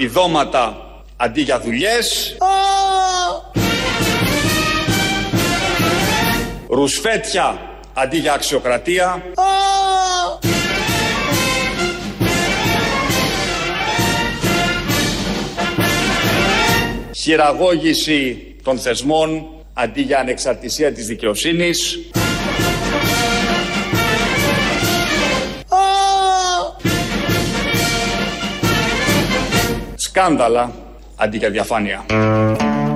επιδόματα αντί για δουλειές, ρουσφέτια αντί για αξιοκρατία, χειραγώγηση των θεσμών αντί για ανεξαρτησία της δικαιοσύνης, σκάνδαλα αντί για διαφάνεια.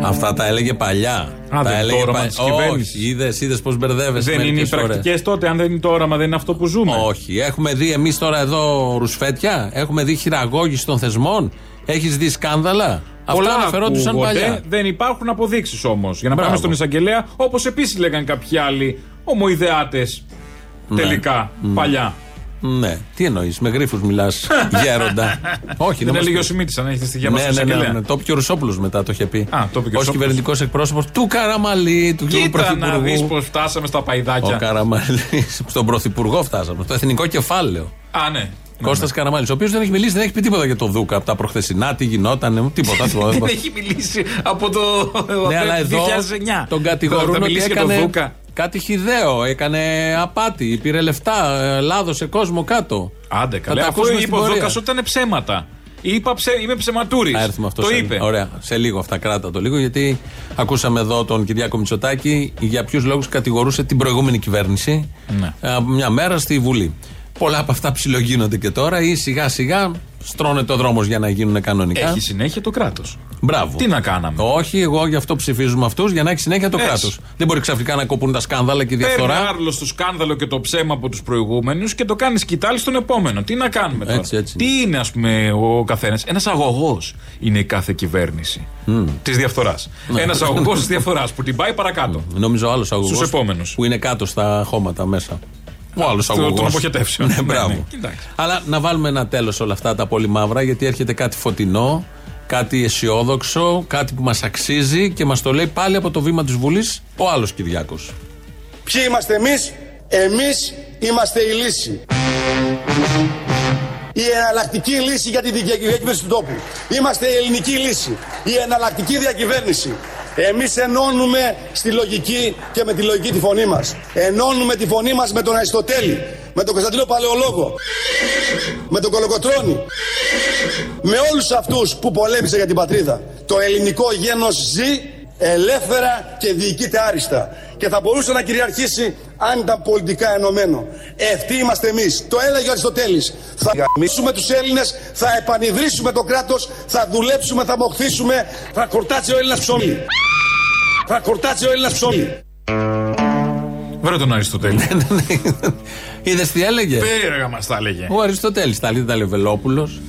Αυτά τα έλεγε παλιά. Α, τα δεν είναι το όραμα της κυβέρνησης. Όχι, είδες είδες πώς μπερδεύεσαι. Δεν είναι οι πρακτικές τότε, αν δεν είναι το όραμα, δεν είναι αυτό που ζούμε. Όχι. Έχουμε δει εμείς τώρα εδώ ρουσφέτια. Έχουμε δει χειραγώγηση των θεσμών. Έχεις δει σκάνδαλα; Πολλά Αυτά αναφερόντουσαν ακούγονται, παλιά. Δεν υπάρχουν αποδείξεις όμως. Για να Μπράβο. πάμε στον εισαγγελέα, όπως επίσης λέγαν κάποιοι άλλοι ομοειδεάτες τελικά παλιά. Ναι. Τι εννοείς, με γρήφου μιλάς, γέροντα. Όχι, Δεν μας έλεγε ο πεις. Σιμίτη, αν έχετε στοιχεία μας Ναι, στον ναι, ναι, εισαγγελέα. ναι. Το είπε και ο Ρουσόπουλος μετά, το είχε πει. Α, το είπε και ο Ω Ρουσόπουλος. κυβερνητικός εκπρόσωπος του Καραμαλή, του κύριου Κοίτα να δεις Πρωθυπουργού. πώ φτάσαμε στα Ο παϊδάκια. Καραμαλής. Στον Πρωθυπουργό φτάσαμε. Στο εθνικό κεφάλαιο. Α, ναι. Κώστας Καραμαλής, ο οποίος δεν έχει μιλήσει, δεν έχει πει τίποτα για το Δούκα από τα προχθεσινά, τι γινόταν, τίποτα. τίποτα. Δεν έχει μιλήσει από το Ναι, αλλά εδώ 2009. τον Θα κατηγορούν ότι μιλήσει για τον έκανε Δούκα. Κάτι χιδαίο. Έκανε απάτη, πήρε λεφτά, ε, λάδωσε κόσμο κάτω. Άντε Θα καλά. τα Αφού ακούσουμε είπε στην ο πορεία. Δούκα ότι ήταν ψέματα. Είπα ψε... είμαι ψεματούρης. Θα έρθουμε αυτός Το σε, είπε. Ωραία, σε λίγο αυτά κράτα το λίγο, γιατί ακούσαμε εδώ τον Κυριάκο Μητσοτάκη για ποιους λόγους κατηγορούσε την προηγούμενη κυβέρνηση Ναι. ε, μια μέρα στη Βουλή. Πολλά από αυτά ψιλογίνονται και τώρα ή σιγά σιγά στρώνε το δρόμος για να γίνουν κανονικά. Έχει συνέχεια το κράτος. Μπράβο. Τι να κάναμε; Όχι, εγώ γι' αυτό ψηφίζουμε αυτούς για να έχει συνέχεια το Έτσι. κράτος. Δεν μπορεί ξαφνικά να κοπούν τα σκάνδαλα και η Παίρνει διαφθορά. άρλος στο σκάνδαλο και το ψέμα από τους προηγούμενους και το κάνει σκητάλη στον επόμενο. Τι να κάνουμε τώρα; Έτσι, έτσι. Τι είναι, ας πούμε, ο καθένας; Ένας αγωγός είναι η κάθε κυβέρνηση της διαφθοράς. Ναι. Ένας αγωγός της διαφθοράς που την πάει παρακάτω. Νομίζω άλλος αγωγός. Στους επόμενους. Που είναι κάτω στα χώματα μέσα. Ο άλλος Στο- αγωγός. των αποχετεύσεων. Ναι, Ναι, μπράβο. ναι. Κοιτάξτε. Αλλά να βάλουμε ένα τέλος όλα αυτά τα πολύ μαύρα, γιατί έρχεται κάτι φωτεινό, κάτι αισιόδοξο, κάτι που μας αξίζει και μας το λέει πάλι από το βήμα της Βουλής ο άλλος Κυριάκος. Ποιοι είμαστε εμείς; Εμείς είμαστε η λύση. Η εναλλακτική λύση για τη δια- διακυβέρνηση του τόπου. Είμαστε η ελληνική λύση. Η εναλλακτική διακυβέρνηση. Εμείς ενώνουμε στη λογική και με τη λογική τη φωνή μας. Ενώνουμε τη φωνή μας με τον Αριστοτέλη, με τον Κωνσταντίνο Παλαιολόγο, με τον Κολοκοτρώνη, με όλους αυτούς που πολέμησαν για την πατρίδα. Το ελληνικό γένος ζει ελεύθερα και διοικείται άριστα. Και θα μπορούσε να κυριαρχήσει αν ήταν πολιτικά ενωμένο. Ευτοί είμαστε εμείς. Το έλεγε ο Αριστοτέλης. Θα γαμίσουμε τους Έλληνες, θα επανειδρύσουμε το κράτος, θα δουλέψουμε, θα μοχθήσουμε, θα κορτάξει ο Έλληνας ψωμί. Θα κορτάξει ο Έλληνας ψωμί. Βρε τον Αριστοτέλη. Είδες τι έλεγε; Περίεργα μας τα έλεγε. Ο Αριστοτέλης τα λέει, τα λέει ο Βελόπουλος.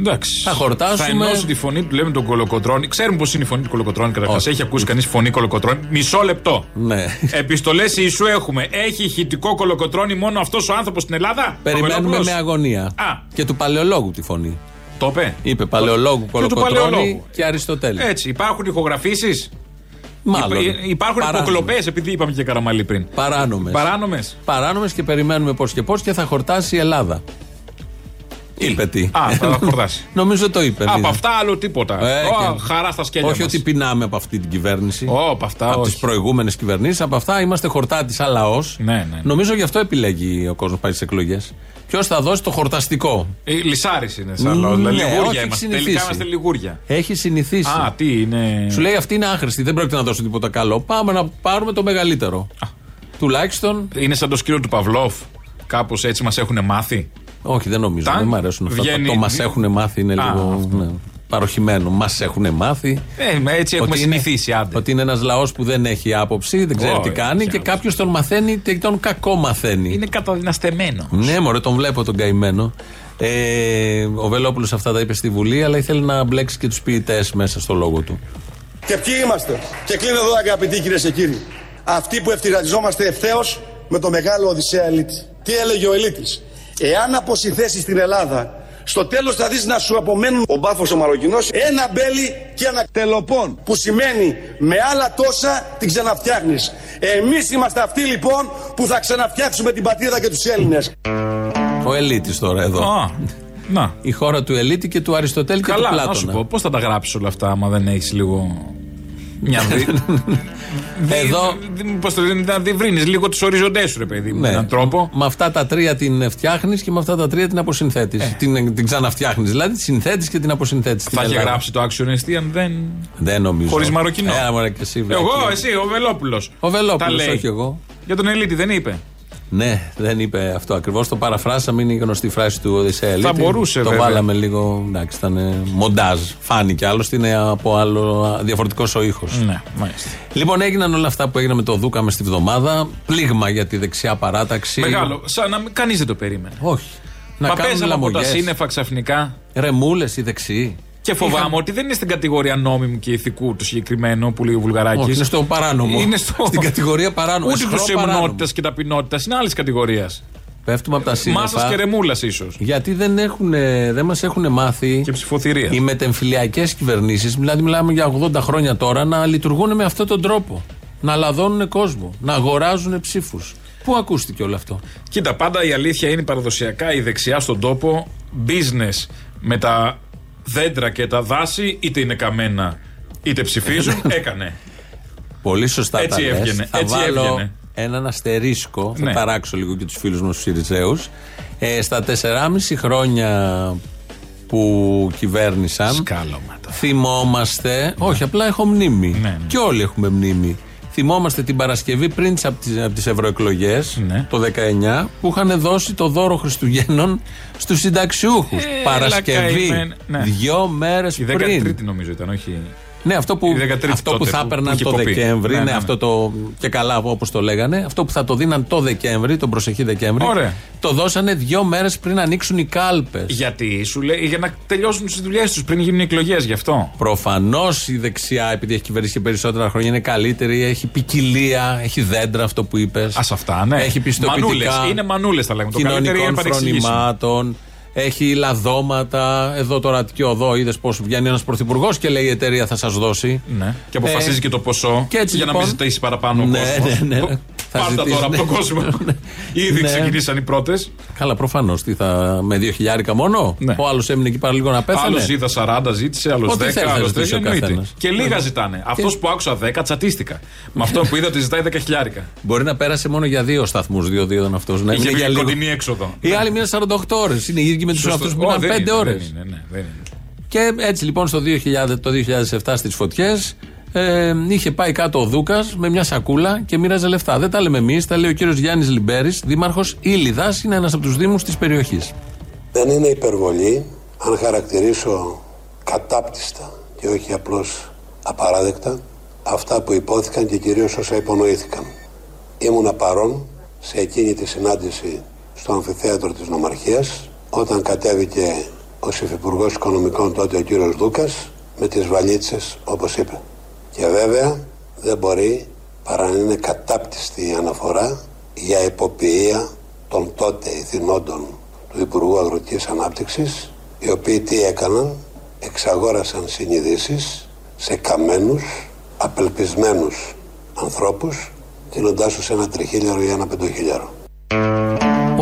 Εντάξει. Θα χορτάσουμε. Θα ενώσει τη φωνή του, λέμε τον Κολοκοτρόνη. Ξέρουμε πώς είναι η φωνή του Κολοκοτρόνη καταρχάς. Όχι. Έχει ακούσει κανείς φωνή Κολοκοτρόνη; Μισό λεπτό. Ναι. Επιστολές Ιησού έχουμε. Έχει ηχητικό Κολοκοτρόνη μόνο αυτός ο άνθρωπος στην Ελλάδα; Περιμένουμε Παπαδόπουλος; με αγωνία. Α. Και του παλαιολόγου τη φωνή. Το είπε. Είπε παλαιολόγου Και του Κολοκοτρώνη παλαιολόγου. και Αριστοτέλη. Έτσι. Υπάρχουν ηχογραφήσεις; Μάλλον. Υπάρχουν Παράνομες. υποκλοπές, επειδή είπαμε και καραμαλί πριν. Παράνομες. Παράνομες. Παράνομες και περιμένουμε πώς και πώς και θα χορτάσει η Ελλάδα. Είπε τι. Α, θα χορτάσει. Νομίζω το είπε. Από είδα. αυτά άλλο τίποτα. Ε, Ω, και- χαρά στα σκέλια Όχι μας. ότι πεινάμε από αυτή την κυβέρνηση. Ω, από αυτά από τις όχι. προηγούμενες κυβερνήσεις. Από αυτά είμαστε χορτάτης σαν λαός. Ναι, ναι. Νομίζω γι' αυτό επιλέγει ο κόσμος πάει στις εκλογές. Ποιος θα δώσει το χορταστικό; Ε, Λυσάρης είναι σαν λαός. Ναι, Δηλαδή, όχι, λιγούρια έχει είμαστε. συνηθίσει. Τελικά είμαστε λιγούρια. Έχει συνηθίσει. Α, τι είναι; Σου λέει αυτή είναι άχρηστη, δεν πρόκειται να δώσω τίποτα καλό. Πάμε να πάρουμε το μεγαλύτερο. Τουλάχιστον. Είναι σαν το σκύλο του Παυλόφ. Κάπως έτσι μας έχουν μάθει. Όχι, δεν νομίζω. Ταν, δεν μου αρέσουν αυτά. βγαίνει- Το μας έχουν μάθει είναι Α, λίγο αυτό. ναι, παροχημένο. Μας έχουν μάθει. Ε, με έτσι έχουμε Ότι είναι- συνηθίσει, άντε. Ότι είναι ένας λαός που δεν έχει άποψη, δεν ξέρει Ω, τι κάνει έχει και άποψη. κάποιος τον μαθαίνει και τον κακό μαθαίνει. Είναι καταδυναστεμένο. Ναι, μωρέ, τον βλέπω τον καημένο. Ε, ο Βελόπουλος αυτά τα είπε στη Βουλή, αλλά ήθελε να μπλέξει και τους ποιητές μέσα στο λόγο του. Και ποιοι είμαστε; Και κλείνω εδώ αγαπητοί κυρίε και κύριοι. Αυτοί που ευθυρατιζόμαστε ευθέως με το μεγάλο Οδυσσέα Ελίτη. Τι έλεγε ο Ελίτης; Εάν αποσυθέσεις στην Ελλάδα, στο τέλος θα δεις να σου απομένουν ο μπάφος ο Μαροκινός, ένα μπέλι και ένα τελοπών. Που σημαίνει με άλλα τόσα την ξαναφτιάχνεις. Εμείς είμαστε αυτοί λοιπόν που θα ξαναφτιάξουμε την πατρίδα και τους Έλληνες. Ο Ελίτης τώρα εδώ. Α, Να. Η χώρα του Ελίτη και του Αριστοτέλη και του Καλά, Πλάτωνα. να σου πω, πώς θα τα γράψεις όλα αυτά, άμα δεν έχεις λίγο. Μια δι... Εδώ- Πώς το λένε, να διευρύνει λίγο τους οριζοντές σου, ρε παιδί μου, με Ναι. έναν τρόπο. Με αυτά τα τρία την φτιάχνεις και με αυτά τα τρία την αποσυνθέτεις. Ε. Την, την ξαναφτιάχνεις. Δηλαδή τη συνθέτεις και την αποσυνθέτεις. Θα είχε γράψει το άξιο εστί αν δεν. Δεν νομίζω. Χωρίς μαροκινό. Έλα, μωρέ, και εσύ, βλέπει. Εγώ, εσύ, ο Βελόπουλος. Ο Βελόπουλος, όχι εγώ. Για τον Ελίτη δεν είπε. Ναι, δεν είπε αυτό ακριβώς. Το παραφράσαμε. Είναι η γνωστή φράση του Οδυσσέα Ελίτη. μπορούσε, Το βέβαια. βάλαμε λίγο. Εντάξει, ήταν ε, μοντάζ. Φάνηκε. Άλλωστε είναι από άλλο διαφορετικός ο ήχος. Ναι, μάλιστα. Λοιπόν, έγιναν όλα αυτά που έγιναν με το Δούκα με στη βδομάδα. Πλήγμα για τη δεξιά παράταξη. Μεγάλο. Σαν να κανείς δεν το περίμενε. Όχι. Να Μα κάνουν πέσαμε από τα λαμογιές. σύννεφα ξαφνικά. Ρεμούλες οι δεξιοί. Και φοβάμαι Είχαν- ότι δεν είναι στην κατηγορία νόμιμου και ηθικού το συγκεκριμένο που λέει ο Βουλγαράκης. Όχι, είναι στο παράνομο. Είναι στο- Στην κατηγορία παράνομο. Ούτε Ισχυρό του παράνομο. εμνότητα και ταπεινότητας. Είναι άλλης κατηγορίας. Πέφτουμε από τα Μάσας σύννεφα. και ρεμούλας ίσως. Γιατί δεν, έχουν, δεν μας έχουν μάθει Και ψηφοθυρίας. οι μετεμφυλιακές κυβερνήσεις, δηλαδή μιλάμε για 80 χρόνια τώρα, να λειτουργούν με αυτόν τον τρόπο. Να λαδώνουν κόσμο, να αγοράζουν ψήφους. Πού ακούστηκε όλο αυτό; Κοίτα, πάντα η αλήθεια είναι παραδοσιακά η δεξιά στον τόπο business με τα δέντρα και τα δάση, είτε είναι καμένα είτε ψηφίζουν. έκανε. Πολύ σωστά Έτσι τα λες. έβγαινε, Θα έτσι βάλω έβγαινε. έναν αστερίσκο, θα Ναι. ταράξω λίγο και τους φίλους μου τους Σιριζέου. Ε, στα 4,5 χρόνια που κυβέρνησαν, Σκάλωματα. θυμόμαστε. Όχι, απλά έχω μνήμη. Ναι, ναι. Και όλοι έχουμε μνήμη. Θυμόμαστε την Παρασκευή πριν τι- από τις, από τις ευρωεκλογές, Ναι. το 19, που είχαν δώσει το δώρο Χριστουγέννων στους συνταξιούχους. Ε, Παρασκευή, καημένοι. Ναι. δυο μέρες Η πριν. 13η νομίζω ήταν, όχι. Ναι, αυτό που, Η 13η αυτό που τότε θα που- έπαιρναν που είχε το κοπεί. Δεκέμβρη, Ναι, ναι, ναι, ναι. αυτό το. και καλά όπως το λέγανε, αυτό που θα το δίναν το Δεκέμβρη, τον προσεχή Δεκέμβρη, Ωραία. το δώσανε δύο μέρες πριν ανοίξουν οι κάλπες. Γιατί σου λέει για να τελειώσουν τις δουλειές τους πριν γίνουν εκλογές, γι' αυτό. Προφανώς η δεξιά, επειδή έχει κυβερνήσει και περισσότερα χρόνια, είναι καλύτερη, έχει ποικιλία, έχει δέντρα, αυτό που είπες. Α αυτά, ναι. Έχει πιστοποιητικά Μανούλες. Είναι μανούλες, τα λέμε. Το καλύτερο είναι κοινωνικών επανεξηγήσιμο. φρονημάτων. Έχει λαδώματα. Εδώ τώρα Αττική Οδό είδες πώς βγαίνει ένας πρωθυπουργός και λέει η εταιρεία θα σας δώσει. Ναι. Και αποφασίζει Ε, και το ποσό και έτσι για να λοιπόν- μην ζητήσει παραπάνω ο Ναι, κόσμος. ναι, ναι. Θα Πάρτα ζητήσει, τώρα από τον ναι. κόσμο. Ήδη Ναι. ξεκινήσαν οι πρώτες. Καλά, προφανώς. Τι θα. Με δύο χιλιάρικα μόνο; Ναι. Ο άλλος έμεινε εκεί πάρα λίγο να πέθανε. Άλλος είδα 40, ζήτησε, άλλος 10, Ό,τι θέλεις να άλλος ζητήσει 10. ο εννοείται. καθένας. Και λίγα ζητάνε. Αυτός που άκουσα 10, τσατίστηκα. Με αυτό που είδα ότι ζητάει 10 χιλιάρικα. Μπορεί να πέρασε μόνο για δύο σταθμούς, δύο-δύο ήταν αυτός. Να Είχε έμεινε για βγει λίγο. κοντινή έξοδο. Οι άλλοι μείναν 48 ώρες. Είναι οι ίδιοι με τους Σωστό. αυτούς που Ω, μείναν δεν 5 είναι, ώρες. δεν είναι, ναι, δεν είναι. Και έτσι λοιπόν στο 2000, το 2007 στις φωτιές ε, είχε πάει κάτω ο Δούκας με μια σακούλα και μοίραζε λεφτά. Δεν τα λέμε εμείς, τα λέει ο κύριος Γιάννης Λιμπέρης, δήμαρχος Ήλιδας, είναι ένας από τους Δήμους της περιοχής. Δεν είναι υπερβολή αν χαρακτηρίσω κατάπτυστα και όχι απλώς απαράδεκτα αυτά που υπόθηκαν και κυρίως όσα υπονοήθηκαν. Ήμουνα παρόν σε εκείνη τη συνάντηση στο αμφιθέατρο της Νομαρχίας όταν κατέβηκε ο Υφυπουργός Οικονομικών τότε ο κύριος Δούκας με τις βαλίτσες όπως είπε. Και βέβαια δεν μπορεί παρά να είναι κατάπτυστη η αναφορά για υποποιία των τότε ηθινόντων του Υπουργού Αγροτικής Ανάπτυξης οι οποίοι τι έκαναν; Εξαγόρασαν συνειδήσεις σε καμένους απελπισμένους ανθρώπους δίνοντάς τους ένα τριχίλιαρο ή ένα πεντοχίλιαρο.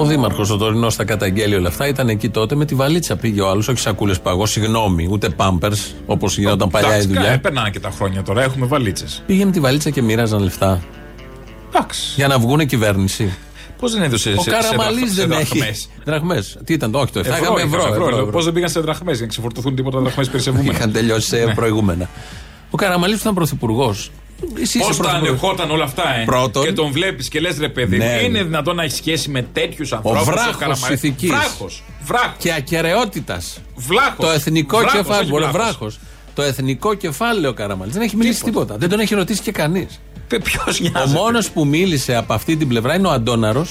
Ο Δήμαρχο, ο τωρινός, τα καταγγέλει όλα αυτά. Ήταν εκεί τότε με τη βαλίτσα πήγε ο άλλος, όχι σακούλες παγό, συγγνώμη, ούτε πάμπερ, όπως γινόταν παλιά η Εντάξει, δουλειά. κα- Περνάνε και τα χρόνια τώρα, έχουμε βαλίτσες. Πήγε με τη βαλίτσα και μοίραζαν λεφτά. Εντάξει. Για να βγουν κυβέρνηση. Πώς δεν έδωσε Ο σε, Καραμαλής σε, δεν σε έχει. δραχμές; Δραχμές. Τι ήταν το, όχι το 7, Ευρώ, είχαμε ευρώ. ευρώ, ευρώ. Πώς δεν πήγαν σε δραχμές για να ξεφορτωθούν τίποτα δραχμές περισσευούμενα. Είχαν τελειώσει σε προηγούμενα. Ο Καραμαλής που ήταν πρωθυπουργός. Εσύ Πώ είσαι τα πρωθυπουργός. ανεχόταν όλα αυτά, ε. Πρώτον. Και τον βλέπεις και λες ρε παιδί, μου, Ναι. είναι δυνατόν να έχεις σχέση με τέτοιους ανθρώπους. βράχος ηθικής. Βράχος. Βράχος. Και ακαιρεότητας. Βλάχος. Το εθνικό Βράχος, κεφάλαιο. όχι Μπορεί βλάχος. βράχος. Το εθνικό κεφάλαιο ο Καραμαλής. Δεν έχει μιλήσει Τίποτα. τίποτα. Δεν τον έχει ρωτήσει και κανείς. Ποιος Ο νοιάζεται; μόνος που μίλησε από αυτή την πλευρά είναι ο Αντόναρο,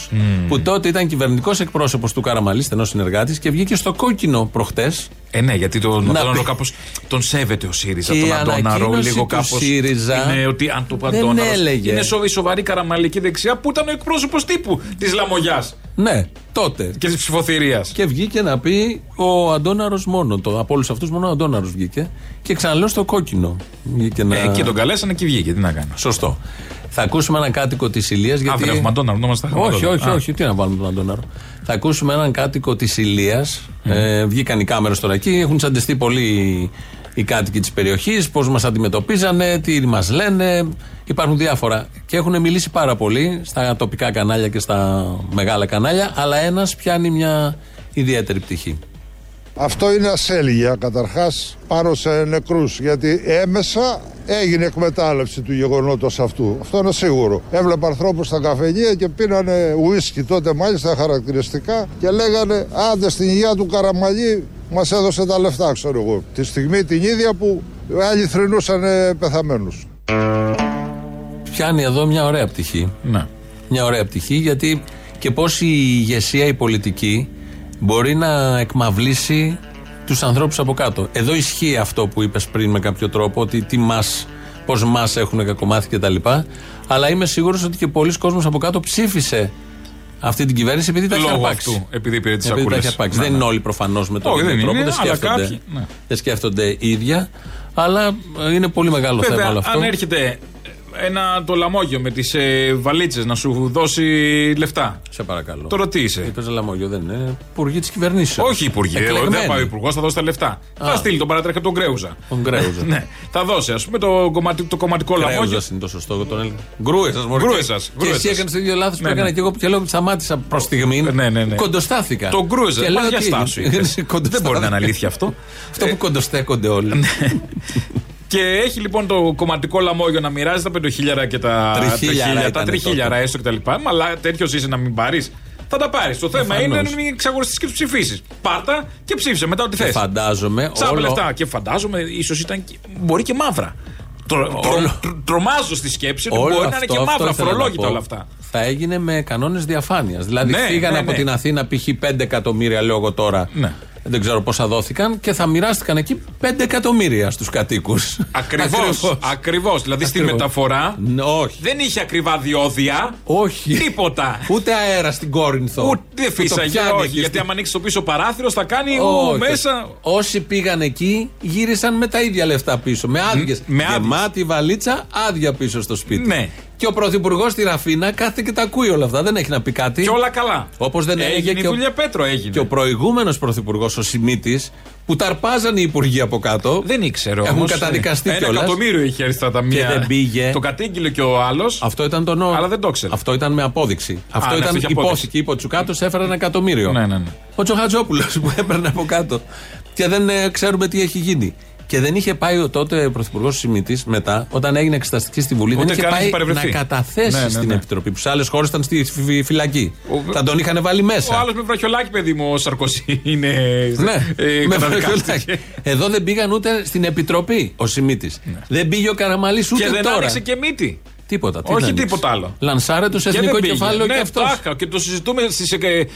που τότε ήταν κυβερνητικός εκπρόσωπος του Καραμαλή, στενός συνεργάτης, και βγήκε στο κόκκινο προχτές. Ε, ναι, γιατί τον Να Αντώναρο πει- κάπως τον σέβεται ο ΣΥΡΙΖΑ. Και τον η Αντώναρο ανακοίνωση λίγο του κάπως. ΣΥΡΙΖΑ Είναι ότι αν το δεν Αντώναρος. έλεγε. Είναι σοβ- η σοβαρή καραμαλική δεξιά που ήταν ο εκπρόσωπος τύπου της Λαμογιάς Ναι, τότε. και της ψηφοθυρίας. Και βγήκε να πει ο Αντόναρο μόνο. Το, από όλους αυτούς μόνο ο Αντόναρο βγήκε. Και ξαναλέω στο κόκκινο. Βγήκε να... Ε, εκεί τον καλέσανε και βγήκε. Τι να κάνω. Σωστό. Θα ακούσουμε έναν κάτοικο της Ηλίας. Α, δεν έχουμε Αντώναρο, νόμαστε τα Όχι, όχι, όχι. Τι να βάλουμε τον Αντώναρο. Θα ακούσουμε έναν κάτοικο της Ηλίας. Ε, βγήκαν οι κάμερες τώρα εκεί. Έχουν τσαντεστεί πολύ οι κάτοικοι της περιοχής. Πώς μας αντιμετωπίζανε, τι μας λένε. Υπάρχουν διάφορα. Και έχουν μιλήσει πάρα πολύ στα τοπικά κανάλια και στα μεγάλα κανάλια. Αλλά ένας πιάνει μια ιδιαίτερη πτυχή. Αυτό είναι ασέλγεια καταρχάς πάνω σε νεκρούς γιατί έμεσα έγινε εκμετάλλευση του γεγονότος αυτού. Αυτό είναι σίγουρο. Έβλεπα ανθρώπους στα καφενεία και πίνανε ουίσκι τότε μάλιστα χαρακτηριστικά και λέγανε άντε στην υγεία του Καραμαλή μας έδωσε τα λεφτά ξέρω εγώ. Τη στιγμή την ίδια που άλλοι θρυνούσαν πεθαμένους. Πιάνει εδώ μια ωραία πτυχή. Ναι. Μια ωραία πτυχή γιατί και πώς η ηγεσία, η πολιτική μπορεί να εκμαυλήσει τους ανθρώπους από κάτω. Εδώ ισχύει αυτό που είπες πριν με κάποιο τρόπο, ότι τι μας, πώς μας έχουν κακομάθει κτλ. Αλλά είμαι σίγουρος ότι και πολλοί κόσμος από κάτω ψήφισε αυτή την κυβέρνηση επειδή τα έχει Λόγω αρπάξει. αυτού, επειδή πήρε τις Επειδή τα σακούλες. έχει αρπάξει. Ναι, δεν ναι. είναι όλοι προφανώς με τον Όχι, ίδιο δεν τρόπο. είναι, δεν, αλλά σκέφτονται, κάποιοι, ναι. δεν σκέφτονται ίδια. Αλλά ε, είναι πολύ μεγάλο θέμα όλο Βέβαια, αυτό. αν έρχεται ένα το λαμόγιο με τις ε, βαλίτσες να σου δώσει λεφτά. Σε παρακαλώ. Τώρα τι είσαι; Είπε Λαμόγιο, δεν είναι. Υπουργοί της κυβερνήσεως. Όχι υπουργέ, δεν πάει ο υπουργός, θα δώσει τα λεφτά. Θα στείλει τον παρατρέχα τον Γκρέουζα. Τον Γκρέουζα. ναι, θα δώσει ας πούμε το, κομματι, το κομματικό λαμόγιο. Κρέουζα είναι το σωστό. Τον έλεγα. Γκρούε σας, Μωρή. Γκρούεζας, Και γκρούεζας. εσύ έκανες το ίδιο λάθος που Ναι, έκανα ναι. και εγώ και λέω ότι σταμάτησα προς στιγμή. Ναι, ναι, ναι. Κοντοστάθηκα. Το γκρούεζα. Και Μα λέω για τι στάσου έγινε. είπες. Δεν Κοντοστάθηκα. μπορεί να είναι αλήθεια αυτό. Αυτό που κοντοστέκονται όλοι. Και έχει λοιπόν το κομματικό λαμόγιο να μοιράζει τα πεντοχίλιαρα και τα Τριχίλιαρα τριχίλιαρα, τα ήτανε τριχίλιαρα τότε. έστω κτλ. Μα αλλά τέτοιος είσαι να μην πάρεις. Θα τα πάρεις. Το θέμα Προφανώς. είναι να μην εξαγοραστεί και τους ψηφίσεις. Πάρτα και ψήφισε μετά ό,τι θες. Φαντάζομαι. Τσάπα όλο- λεφτά. Και φαντάζομαι ίσως ήταν. και- Μπορεί και μαύρα. Τρο, τρο- Όλο- τρο- τρομάζω στη σκέψη του. Όλο Μπορεί να είναι αυτό- και αυτό μαύρα, ήθελα να φορολόγητα πω. όλα αυτά. Θα έγινε με κανόνες διαφάνειας. Δηλαδή Ναι, φύγανε ναι, από ναι. την Αθήνα π.χ. 5 εκατομμύρια, λέω εγώ τώρα. Ναι. Δεν ξέρω πόσα δόθηκαν και θα μοιράστηκαν εκεί 5 εκατομμύρια στους κατοίκους. Ακριβώς. Ακριβώς. Δηλαδή στη Ακριβώς. μεταφορά Όχι. δεν είχε ακριβά διόδια. Όχι. Τίποτα. Ούτε αέρα στην Κόρινθο. Ούτε Που το φύσαγε, πιάνει όχι. εκεί Γιατί στην- άμα ανοίξει το πίσω παράθυρο θα κάνει Όχι, ου, μέσα. Όσοι πήγαν εκεί γύρισαν με τα ίδια λεφτά πίσω. Με άδειες. με άδειες. Γεμάτη βαλίτσα, άδεια πίσω στο σπίτι. Ναι. Και ο πρωθυπουργός στη Ραφίνα κάθεται και τα ακούει όλα αυτά. Δεν έχει να πει κάτι. Και όλα καλά. Όπως δεν έλεγε έγινε. και η ο- δουλειά Πέτρο έγινε. Και ο προηγούμενος πρωθυπουργός, ο Σιμίτης, που ταρπάζαν οι υπουργοί από κάτω. Δεν ήξερε Έχουν όμως. καταδικαστεί Ένα κιόλας. εκατομμύριο είχε έρθει στα ταμεία. Και δεν πήγε. Το κατήγγειλε και ο άλλος. Αυτό ήταν το νόμο. Αλλά δεν το ήξερε. Αυτό ήταν με απόδειξη. αυτό ναι, ήταν αυτό είχε απόδειξη. υπόθηκε. Είπε ο Τσουκάτος, έφερε ένα εκατομμύριο. Ναι, ναι, ναι. Ο Τσοχατζόπουλο που έπαιρνε από κάτω. Και δεν ε, ξέρουμε τι έχει γίνει. Και δεν είχε πάει ο τότε πρωθυπουργός Σιμίτη μετά, όταν έγινε εξεταστική στη Βουλή, Ούτε δεν είχε καν πάει είχε παρευρεθεί. να καταθέσει Ναι, ναι, στην ναι. Επιτροπή. Που σε άλλες χώρες ήταν στη φυ- φυλακή. Ο- Θα τον είχαν βάλει μέσα. Ο άλλος με βραχιολάκι, παιδί μου, ο Σαρκοσί είναι. Ναι, ε, με καταδικάστηκε. βραχιολάκι. Εδώ δεν πήγαν ούτε στην Επιτροπή ο Σιμίτη. Δεν πήγε ο Καραμαλής ούτε Ναι. Και δεν τώρα. άνοιξε και μύτη. Τίποτα. τι Όχι να ανοίξει. τίποτα άλλο. Λανσάρε το σε Και εθνικό δεν πήγε. κεφάλαιο ναι, και αυτός. τάχα. Και το συζητούμε στις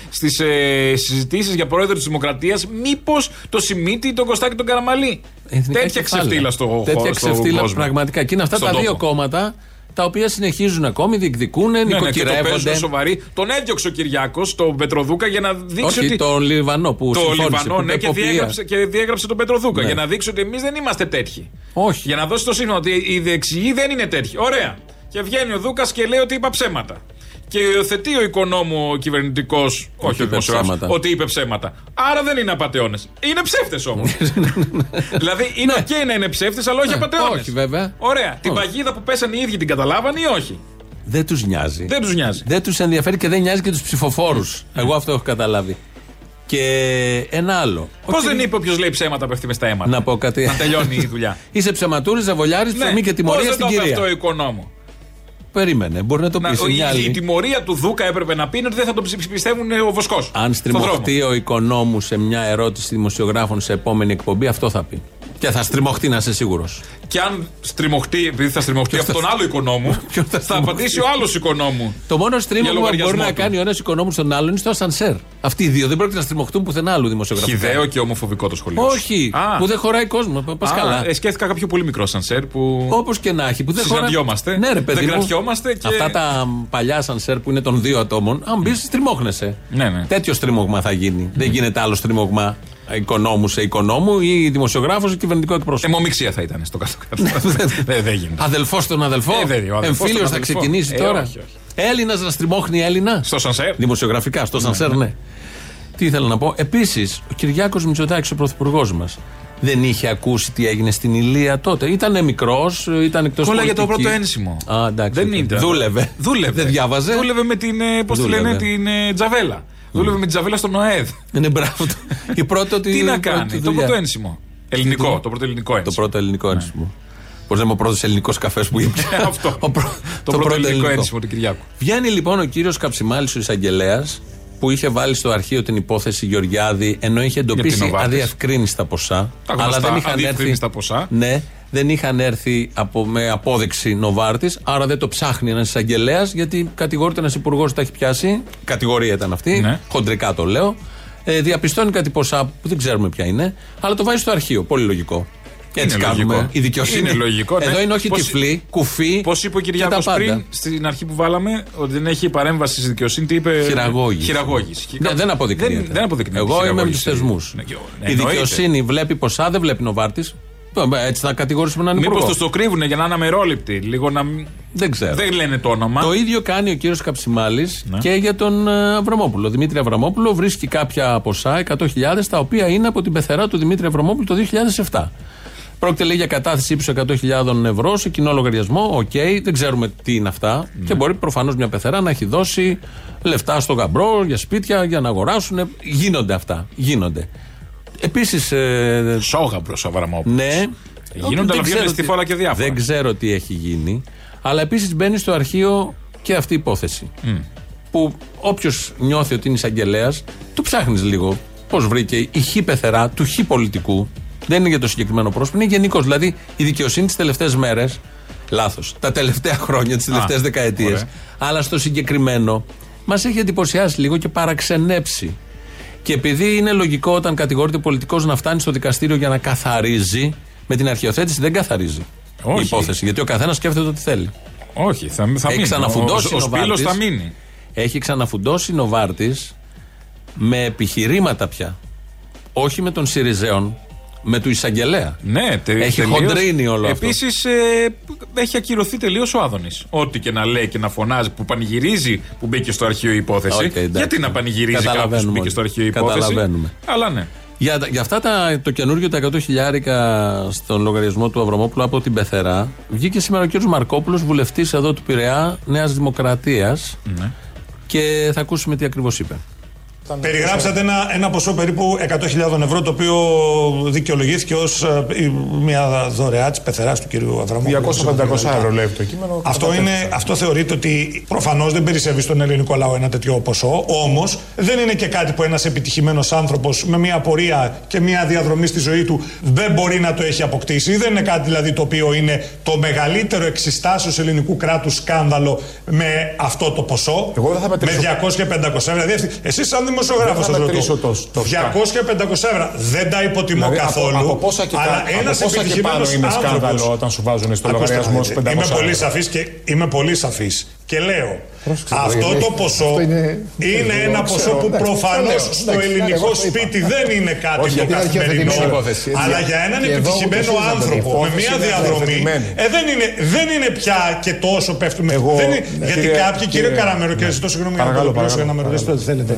στις, ε, συζητήσεις για πρόεδρο της Δημοκρατίας. Μήπως το Σιμίτι, τον Κωστάκη, τον Καραμαλή. Εθνικά Τέτοια κεφάλαια. ξεφτύλα στο Τέτοια χώρο. στον ξεφτύλα κόσμο. πραγματικά. Και είναι αυτά Στον τα δύο τόπο. κόμματα τα οποία συνεχίζουν ακόμη, διεκδικούν, Ναι, ναι, και το νοικοκυρεύονται. παίζουν σοβαροί. Τον έδιωξε ο Κυριάκος, τον Πετροδούκα, για να δείξει Όχι, ότι. τον Λιβανό που το συμφώνησε. Λιβανό, που ναι, και υποπλία. διέγραψε, και διέγραψε τον Πετροδούκα. Ναι. Για να δείξει ότι εμείς δεν είμαστε τέτοιοι. Όχι. Για να δώσει το σύγχρονο ότι οι δεξιοί δεν είναι τέτοιοι. Ωραία. Και βγαίνει ο Δούκας και λέει ότι είπα ψέματα. Και υιοθετεί ο Οικονόμου κυβερνητικός, όχι ο είπε δημοσιογράφος, ψέματα. ότι είπε ψέματα. Άρα δεν είναι απαταιώνες. Είναι ψεύτες όμως. δηλαδή είναι οκ να είναι ψεύτες, αλλά όχι Ναι, απαταιώνες. όχι, βέβαια. Ωραία. Την Όχι. παγίδα που πέσανε οι ίδιοι την καταλάβανε ή όχι; Δεν τους νοιάζει. Δεν τους νοιάζει. Δεν τους ενδιαφέρει και δεν νοιάζει και τους ψηφοφόρους. Εγώ αυτό έχω καταλάβει. Και ένα άλλο. Πώς Ότι- δεν είπε όποιος λέει ψέματα πέφτει με στα αίματα; Να πω κάτι. Να τελειώνει η δουλειά. Είσαι ψεματούρης, ζαβολιάρης, ψωμί και πώς τιμωρία δεν στην το είπε κυρία. αυτό ο Οικονόμου; Περίμενε, μπορεί να το Να, πεις. ο- η, μια η άλλη. τιμωρία του Δούκα έπρεπε να πει είναι ότι δεν θα τον ψη- πιστεύουν ε, ο Βοσκός. Αν στριμωχτεί ο οικονόμου σε μια ερώτηση δημοσιογράφων σε επόμενη εκπομπή, αυτό θα πει. Και θα στριμωχτεί, να είσαι σίγουρος. Και αν στριμωχτεί, επειδή θα στριμωχτεί από τον άλλο οικονόμου, Ποιον θα θα στριμωχτεί; απαντήσει ο άλλος οικονόμου. Το μόνο στρίμωγμα Για που μπορεί λογαριασμό να του. κάνει ο ένας οικονόμου στον άλλον είναι στο ασανσέρ. Αυτοί οι δύο δεν πρόκειται να στριμωχτούν πουθενά άλλου δημοσιογραφικά. Χιδαίο και ομοφοβικό το σχολείο. σου. Όχι, Α, που δεν χωράει κόσμο. Πα α, καλά. ε, σκέφτηκα κάποιο πολύ μικρό σανσέρ που. Όπως και να έχει. Που δεν χωράει. Συναντιόμαστε, Ναι, ρε, παιδί δεν μου. κρατιόμαστε και- Αυτά τα παλιά σανσέρ που είναι των δύο ατόμων, αν μπεις, στριμώχνεσαι. Ναι, ναι. Τέτοιο στριμώγμα θα γίνει. Δεν γίνεται άλλο στριμώγμα οικονόμου σε οικονόμου ή δημοσιογράφος σε κυβερνητικό εκπρόσωπο. Αιμομηξία θα ήταν στο κάτω-κάτω. Δεν δεν γίνεται. Αδελφός στον αδελφό; Ε, δεν είναι, ο αδελφός Εμφύλιος τον θα αδελφό. ξεκινήσει Ε, τώρα; όχι, όχι. Έλληνας να στριμώχνει Έλληνα; Στο σανσέρ. Δημοσιογραφικά, στο Σανσέρ, ναι. Τι ήθελα να πω; Επίσης, ο Κυριάκος Μητσοτάκης, ο πρωθυπουργός μας, δεν είχε ακούσει τι έγινε στην Ηλία τότε. Ήταν μικρός, ήταν εκτός Κόλλαγε το πρώτο ένσημο. Α, εντάξει. Δεν ήταν. Δούλευε. Δούλευε. Δεν διάβαζε. Δούλευε με την. ε, Πώς τη Δούλευε. λένε, την ε, Τζαβέλα. Δούλευε με την Τζαβέλα στον ΟΕΔ. Είναι μπράβο. του. Η πρώτη ότι. Τι να η πρώτη κάνει. Το δουλειά. πρώτο ένσημο. Ελληνικό. Το πρώτο ελληνικό Το ένσημο. πρώτο ελληνικό ένσημο. Πώς λέμε ο πρώτος ελληνικός καφές που είπε. Ε, Αυτό. Ο πρω- Το πρώτο ελληνικό ένσημο του Κυριάκου. Βγαίνει λοιπόν ο κύριος Καψιμάλης, ο εισαγγελέας, που είχε βάλει στο αρχείο την υπόθεση Γεωργιάδη, ενώ είχε εντοπίσει Νοβάρτης. αδιευκρίνηστα ποσά. Τα γνωστά αλλά δεν είχαν έρθει. αδιευκρίνηστα ποσά. Ναι, δεν είχαν έρθει από, με απόδειξη Νοβάρτης, άρα δεν το ψάχνει ένας εισαγγελέας, γιατί κατηγορείται ένας υπουργός ότι τα έχει πιάσει. Κατηγορία ήταν αυτή, Ναι. χοντρικά το λέω. Ε, διαπιστώνει κάτι ποσά που δεν ξέρουμε ποια είναι, αλλά το βάζει στο αρχείο. Πολύ λογικό. Έτσι Είναι κάνουμε. λογικό. Η δικαιοσύνη. Είναι λογικό, ναι. Εδώ είναι όχι Πώς- τυφλή, κουφή. Πώς είπε ο και τα Κυριάκος πάντα. πριν, στην αρχή που βάλαμε, ότι δεν έχει παρέμβαση στη δικαιοσύνη, τι είπε; Χειραγώγηση. Χειραγώγηση. Ναι, δεν αποδεικνύεται. Δεν, δεν αποδεικνύεται. Εγώ είμαι με τους χειραγώγηση. θεσμούς. Ναι, και- Η εννοείται. δικαιοσύνη βλέπει ποσά, δεν βλέπει Νοβάρτης. Έτσι θα κατηγορήσουμε έναν Μήπως υπουργό. τους το κρύβουνε για να είναι αμερόληπτοι. Λίγο να. μην- Δεν ξέρω. Δεν λένε το όνομα. Το ίδιο κάνει ο κύριος Καψιμάλης Ναι. και για τον ε, Αβραμόπουλο. Δημήτρη Αβραμόπουλο βρίσκει κάποια ποσά, 100.000, τα οποία είναι από την πεθερά του Δημήτρη Αβραμόπουλου το 2007. Πρόκειται λέει για κατάθεση ύψους 100.000 ευρώ σε κοινό λογαριασμό. Οκ, δεν ξέρουμε τι είναι αυτά. Ναι. Και μπορεί προφανώς μια πεθερά να έχει δώσει λεφτά στο γαμπρό, για σπίτια, για να αγοράσουν. Γίνονται αυτά. Γίνονται. Επίσης. Ε, Σώγαμπρος Αβραμόπουλος. ναι. Γίνονται, Δεν αλλά βγαίνουν ξέρω στη τι- φόρα και διάφορα. Δεν ξέρω τι έχει γίνει. Αλλά επίσης μπαίνει στο αρχείο και αυτή η υπόθεση. Που όποιος νιώθει ότι είναι εισαγγελέας, του ψάχνεις λίγο. Πώς βρήκε η χ πεθερά του χ πολιτικού. Δεν είναι για το συγκεκριμένο πρόσωπο, είναι γενικώ. Δηλαδή η δικαιοσύνη τις τελευταίες μέρες. Λάθος. Τα τελευταία χρόνια, τις τελευταίες δεκαετίες. ωραία. Αλλά στο συγκεκριμένο μας έχει εντυπωσιάσει λίγο και παραξενέψει. Και επειδή είναι λογικό όταν κατηγορείται πολιτικός να φτάνει στο δικαστήριο για να καθαρίζει, με την αρχαιοθέτηση δεν καθαρίζει Όχι. η υπόθεση. Γιατί ο καθένας σκέφτεται ό,τι θέλει. Όχι, θα, θα Έχει μείνει. ξαναφουντώσει Ο, ο, ο Σπύλος Νοβάρτης. θα μείνει. Έχει ξαναφουντώσει Νοβάρτης με επιχειρήματα πια. Όχι με τον Σιριζέων, με του εισαγγελέα. Ναι, τε, Έχει χοντρίνει όλο αυτό. Επίσης, ε, έχει ακυρωθεί τελείως ο Άδωνης. Ό,τι και να λέει και να φωνάζει, που πανηγυρίζει που μπήκε στο αρχείο η υπόθεση. Οκ, εντάξει. Γιατί να πανηγυρίζει κάποιος που Καταλαβαίνουμε μπήκε όλοι. στο αρχείο η υπόθεση; Καταλαβαίνουμε. Αλλά ναι. Για, τα- για αυτά τα, το καινούργιο τα 100 χιλιάρικα στον λογαριασμό του Αβραμόπουλου από την πεθερά, βγήκε σήμερα ο κ. Μαρκόπουλος, βουλευτής εδώ του Πειραιά, Νέας Δημοκρατίας. Ναι. Και θα ακούσουμε τι ακριβώς είπε. Περιγράψατε ένα, ένα ποσό περίπου 100.000 ευρώ, το οποίο δικαιολογήθηκε ως μια δωρεά της πεθεράς του κυρίου Αβραμόπουλου. 200-500 ευρώ λέει το κείμενο. Αυτό, είναι, αυτό θεωρείται ότι προφανώς δεν περισσεύει στον ελληνικό λαό ένα τέτοιο ποσό. Όμως δεν είναι και κάτι που ένας επιτυχημένος άνθρωπος με μια πορεία και μια διαδρομή στη ζωή του δεν μπορεί να το έχει αποκτήσει. Δεν είναι κάτι δηλαδή το οποίο είναι το μεγαλύτερο εξιστάσεως ελληνικού κράτους σκάνδαλο με αυτό το ποσό. Εγώ δεν θα μετρήσω. Με 200 500 ευρώ. Δηλαδή, εσεί, σαν δημοσιογράφο, Δεν θα σα μετρήσω ρωτώ. το- το 200 500 ευρώ. Δεν τα υποτιμώ Δηλαδή, από, καθόλου. από πόσα και, αλλά κα- από ένας πόσα και πάνω επιτυχημένος είναι σκάνδαλο άνθρωπος- όταν σου βάζουν στο Ακούστε λογαριασμό να σου δείτε. 500 Είμαι πολύ ευρώ. σαφής και είμαι πολύ σαφής και λέω Πρόσεξε, αυτό γιατί το ποσό αυτό είναι, είναι- ένα ξέρω, ποσό που εντάξει, προφανώς το λέω, στο εντάξει, ελληνικό εγώ το είπα. σπίτι δεν είναι κάτι Όχι, το γιατί είναι καθημερινό αρχιοθετημένη υπόθεση, έτσι. αλλά για έναν Και εδώ επιτυχημένο ούτως ή άλλως άνθρωπο η με υπόθεση μια είναι διαδρομή αρχιοθετημένη. ε, δεν, είναι, δεν είναι πια και τόσο πέφτουμε Εγώ, δεν είναι- ναι, γιατί κύριε- κάποιοι κύριε κύριε- Καραμέρο και ναι. ζητώ συγγνώμη για να Παρακαλώ, το ολοκληρώσω για να με παρακαλώ, ρωτήσετε ό,τι θέλετε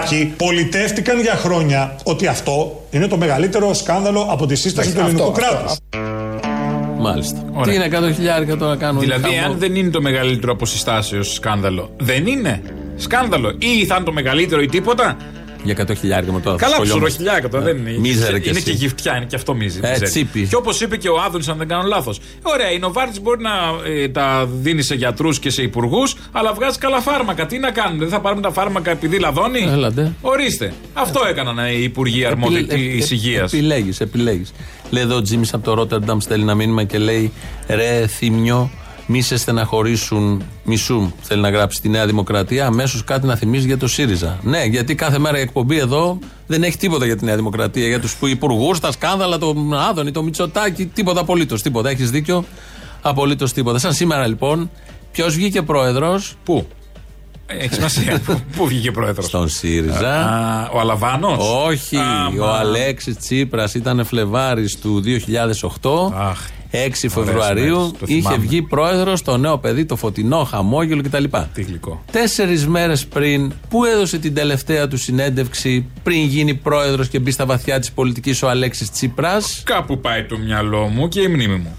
κάποιοι πολιτεύτηκαν για χρόνια ότι αυτό είναι το μεγαλύτερο σκάνδαλο από τη σύσταση του Αυτό, ελληνικού αυτό, κράτους Μάλιστα. Ωραία. Τι είναι 100 χιλιάρικα τώρα κάνουν. Δηλαδή, χαμό. αν δεν είναι το μεγαλύτερο από συστάσεως σκάνδαλο, δεν είναι σκάνδαλο. Ή θα είναι το μεγαλύτερο ή τίποτα. Για 100 χιλιάρικα με τώρα. Καλά, σχολιόμαστε. ψωροχιλιάρικα τώρα δεν είναι. Μίζερε κι είναι εσύ. και γυφτιά, είναι και αυτό μίζη. Ε, μιζέρι. τσίπη. Και όπως είπε και ο Άδωνης, αν δεν κάνω λάθος. Ωραία, η Νοβάρτης μπορεί να ε, τα δίνει σε γιατρούς και σε υπουργούς, αλλά βγάζει καλά φάρμακα. Τι να κάνουν, δεν θα πάρουμε τα φάρμακα επειδή λαδώνει; Έλατε. Ορίστε. Αυτό έκαναν οι υπουργοί αρμόδιοι της υγείας. Επιλέγεις, επιλέγεις. Λέει εδώ ο Τζίμι από το Ρότερνταμ στέλνει ένα μήνυμα και λέει Ρε θύμιο, μη σε στεναχωρήσουν μισού. Θέλει να γράψει τη Νέα Δημοκρατία. Αμέσως κάτι να θυμίζει για το ΣΥΡΙΖΑ. Ναι, γιατί κάθε μέρα η εκπομπή εδώ δεν έχει τίποτα για τη Νέα Δημοκρατία. Για τους υπουργούς, τα σκάνδαλα, τον Άδωνη, το Μητσοτάκι, τίποτα απολύτως. Τίποτα. Έχεις δίκιο; Απολύτως τίποτα. Σαν σήμερα λοιπόν, ποιος βγήκε πρόεδρος; Πού; Έχει σημασία. Πού- Πού βγήκε πρόεδρος; Στον ΣΥΡΙΖΑ. Ο Αλαβάνος; Όχι, Α, ο μα. Αλέξης Τσίπρας ήταν Φλεβάρης του 2008. Αχ, 6 Φεβρουαρίου μέρες, το είχε θυμάμαι. βγει πρόεδρος το νέο παιδί, το φωτεινό, χαμόγελο κτλ. Τι γλυκό. Τέσσερις μέρες πριν, που έδωσε την τελευταία του συνέντευξη πριν γίνει πρόεδρος και μπει στα βαθιά της πολιτικής ο Αλέξης Τσίπρας; Κάπου πάει το μυαλό μου και η μνήμη μου.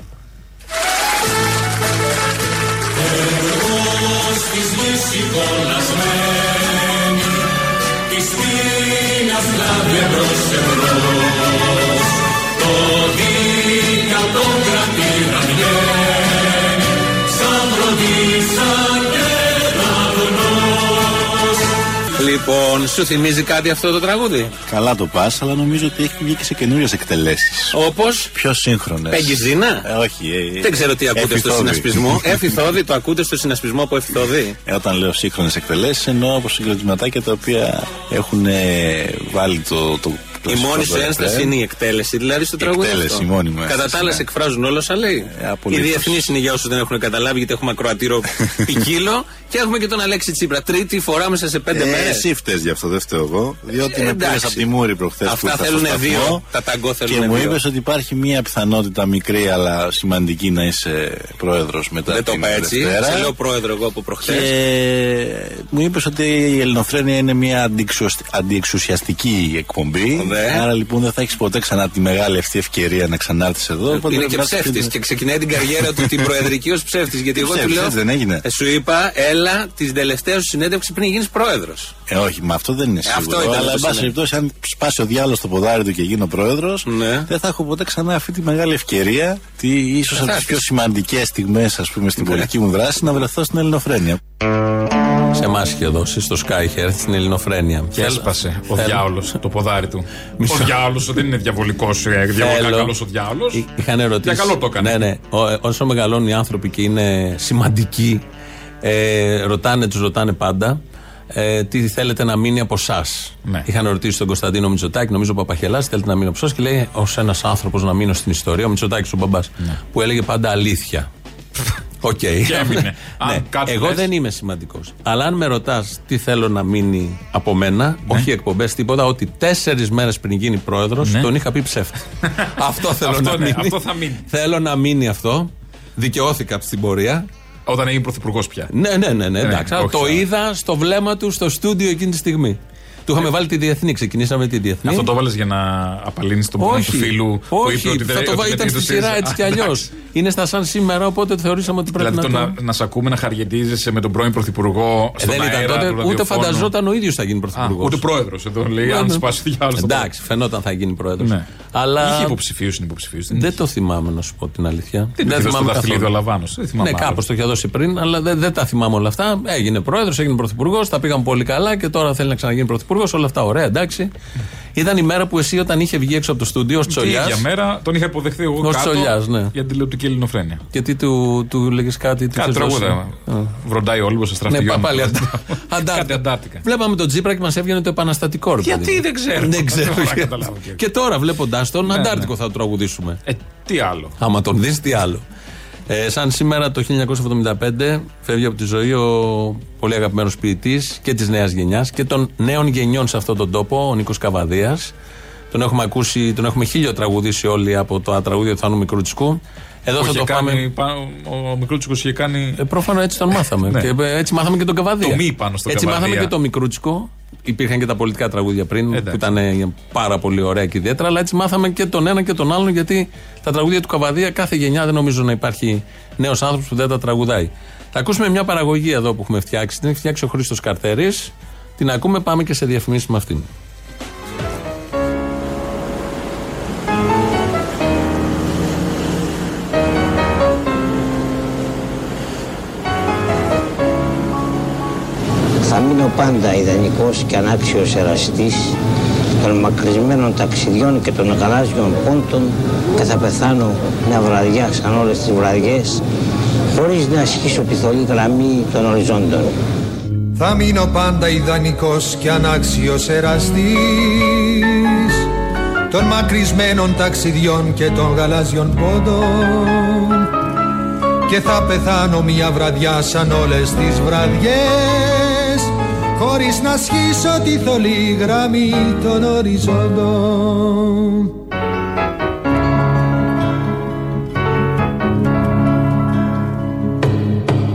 Λοιπόν, σου θυμίζει κάτι αυτό το τραγούδι; Καλά το πας, αλλά νομίζω ότι έχει βγει και σε καινούριες εκτελέσεις. Όπως; Πιο σύγχρονες. Πέγγιζίνα. Ε, όχι. Ε, Δεν ξέρω τι ακούτε στο εφηθόδη. συνασπισμό. Εφηθόδη, το ακούτε στο συνασπισμό από εφηθόδη; Ε, όταν λέω σύγχρονες εκτελέσεις, εννοώ από συγκροτηματάκια τα οποία έχουν ε, βάλει το. το Η μόνη σου ένσταση είναι η εκτέλεση, δηλαδή στο τραγούδι. εκτέλεση, αυτό. η μόνη μου Κατά ένσταση, τα άλλα, ναι. σε εκφράζουν όλα όσα λέει. Ε, οι απολύτως. διεθνείς είναι για όσους δεν έχουν καταλάβει, γιατί έχουμε ακροατήρο ποικίλο. Και έχουμε και τον Αλέξη Τσίπρα. Τρίτη φορά μέσα σε πέντε Ε, μέρες. εσύ φταίεις γι' αυτό, δεν φταίω εγώ. Διότι Ε, με πήρες εντάξει. από τη Μούρη προχθές που Αυτά ήρθα θέλουν στο σταθμό δύο. Τα ταγκό θέλουν Και μου δύο. είπες ότι υπάρχει μια πιθανότητα μικρή αλλά σημαντική να είσαι πρόεδρος μετά Δεν το την είπα έτσι. Δευτέρα. Σε λέω πρόεδρο εγώ από προχθές. Και μου είπες ότι η Ελληνοφρένεια είναι μια αντιεξουσ- αντιεξουσιαστική εκπομπή. Ναι. Άρα λοιπόν δεν θα έχεις ποτέ ξανά τη μεγάλη αυτή ευκαιρία να ξανάρθεις εδώ. οπότε Είναι πρέπει και να είσαι ψεύτης και- και ξεκινάει την καριέρα του την προεδρική ως ψεύτης. Γιατί εγώ του Ψεύτης, λέω. έτσι δεν έγινε. Ε, Σου είπα, έλα την τελευταία σου συνέντευξη πριν γίνεις πρόεδρος. Ε, όχι, μα αυτό δεν είναι Ε, αυτό σίγουρο. ήταν αλλά, το εν πάση σημείο. περιπτώσει, αν σπάσει ο διάλογος στο ποδάρι του και γίνω πρόεδρος, Ναι. δεν θα έχω ποτέ ξανά αυτή τη μεγάλη ευκαιρία, τη, ίσως θα από τις έχεις. πιο σημαντικές στιγμές, ας πούμε, Ναι. στην πολιτική μου δράση, να βρεθώ στην Ελληνοφρένεια. Σε εμά είχε δώσει στο Sky είχε έρθει στην Ελληνοφρένεια. Και έσπασε ο Θέλω- διάολος το ποδάρι του. Μισό. Ο διάολος δεν είναι διαβολικός, διαβολικά Θέλω- καλός ο διάολος. Εί- Είχαν ερωτήσει. Για καλό το έκανε. Ναι, ναι. Ό, ε, όσο μεγαλώνουν οι άνθρωποι και είναι σημαντικοί, ε, ρωτάνε, τους ρωτάνε πάντα. Ε, τι θέλετε να μείνει από εσά. Ναι. Είχαν ρωτήσει τον Κωνσταντίνο Μητσοτάκη, νομίζω ο Παπαχελάς, θέλετε να μείνει από εσά και λέει ως ένας άνθρωπος να μείνω στην ιστορία, ο Μητσοτάκης ο μπαμπάς, που έλεγε πάντα αλήθεια. Οκ. Ναι. Και έμεινε. Αν Ναι. κάτι Εγώ λες- δεν είμαι σημαντικός. Αλλά αν με ρωτάς τι θέλω να μείνει από μένα, Ναι. όχι εκπομπές, τίποτα, ότι τέσσερις μέρες πριν γίνει πρόεδρος, τον είχα πει ψεύτη. αυτό θέλω Αυτό να ναι, μείνει. αυτό θα μείνει. Θέλω να μείνει αυτό. Δικαιώθηκα στην πορεία. Όταν έγινε πρωθυπουργός πια. Ναι, ναι, ναι, ναι, εντάξει. όχι το σαν- είδα στο βλέμμα του στο στούντιο εκείνη τη στιγμή. Του είχαμε βάλει τη διεθνή, ξεκινήσαμε τη διεθνή. Αυτό το έβαλες για να απαλύνεις τον πόνο του φίλου που όχι, είπε ότι δεν θα το ότι βάλει, δεν ήταν στη το ΣΥΡΙΖΑ. σειρά έτσι κι Α, αλλιώς. εντάξει. Είναι στα σαν σήμερα, οπότε θεωρήσαμε ότι πρέπει Δηλαδή να το το. να, να σε ακούμε να χαριετίζεσαι με τον πρώην πρωθυπουργό Ε, στον δεν ήταν αέρα τότε, του ούτε ραδιοφώνου. φανταζόταν ο ίδιος θα γίνει Α, πρωθυπουργό. ούτε πρόεδρος εδώ λέει, αν σπάσει διάλογο. Εντάξει, φαινόταν θα γίνει πρόεδρος. Ναι. Αλλά Είχε υποψηφίους, είναι υποψηφίους. δεν το θυμάμαι να σου πω την αλήθεια. Δεν το στο δαχτυλίδι ο Λαβάνο. Δεν θυμάμαι. Ναι, άλλο. κάπως το είχε δώσει πριν, αλλά δεν, δεν τα θυμάμαι όλα αυτά. Έγινε πρόεδρος, έγινε πρωθυπουργός, τα πήγαν πολύ καλά και τώρα θέλει να ξαναγίνει πρωθυπουργός. Όλα αυτά ωραία, εντάξει. Ήταν η μέρα που εσύ όταν είχε βγει έξω από το στούντιο ως Την Τσολιά. ίδια μέρα τον είχα υποδεχθεί εγώ Ως κάτω Τσολιάς, ναι. για την τηλεοπτική ελληνοφρένεια. Και τι του, του λέγες κάτι. τι Κάτι θες δώσει. τραγούδα. Βροντάει ο Όλυμπο σε Ναι, στρατηγό. πα- πάλι Κάτι αντα- Αντάρτικα. αντάρτικα. Βλέπαμε τον Τζίπρα και μας έβγαινε το επαναστατικό. ρε Γιατί παιδί μου. δεν ξέρω. Δεν ξέρω. Δεν μπορώ να καταλάβω και- Και τώρα βλέποντά τον, Ναι, Αντάρτικο ναι. θα το τραγουδήσουμε. Ε, τι άλλο. Άμα τον δεις, τι άλλο. Ε, σαν σήμερα το 1975 φεύγει από τη ζωή ο πολύ αγαπημένος ποιητής και της νέας γενιάς και των νέων γενιών σε αυτόν τον τόπο, ο Νίκος Καβαδίας. Τον έχουμε ακούσει, τον έχουμε χίλιο τραγουδήσει όλοι από το τραγούδι του Θάνου Μικρούτσικου. Εδώ Που θα είχε το πάμε. κάνει, πα- ο Μικρούτσικος είχε κάνει. Ε, Προφανώς έτσι τον μάθαμε. Ναι. και ε, έτσι μάθαμε και τον Καβαδία. Το μη πάνω στο Έτσι Καβαδία. μάθαμε και το Μικρούτσικο. Υπήρχαν και τα πολιτικά τραγούδια πριν Εντάξει. που ήταν ε, πάρα πολύ ωραία και ιδιαίτερα. Αλλά έτσι μάθαμε και τον ένα και τον άλλον γιατί τα τραγούδια του Καβαδία κάθε γενιά δεν νομίζω να υπάρχει νέος άνθρωπος που δεν τα τραγουδάει. Θα ακούσουμε μια παραγωγή εδώ που έχουμε φτιάξει. Την έχει φτιάξει ο Χρήστος Καρτέρη. Την ακούμε, πάμε και σε διαφημίσεις με αυτήν. Θα μείνω πάντα ιδανικός και ανάξιος εραστής των μακρισμένων ταξιδιών και των γαλάζιων πόντων και θα πεθάνω μια βραδιά σαν όλες τις βραδιές χωρίς να ασχίσω τη θολή γραμμή των οριζόντων. Θα μείνω πάντα ιδανικός και ανάξιος εραστής των μακρισμένων ταξιδιών και των γαλάζιων πόντων και θα πεθάνω μια βραδιά σαν όλες τις βραδιές χωρίς να σχίσω τη θολή γραμμή των οριζόντων.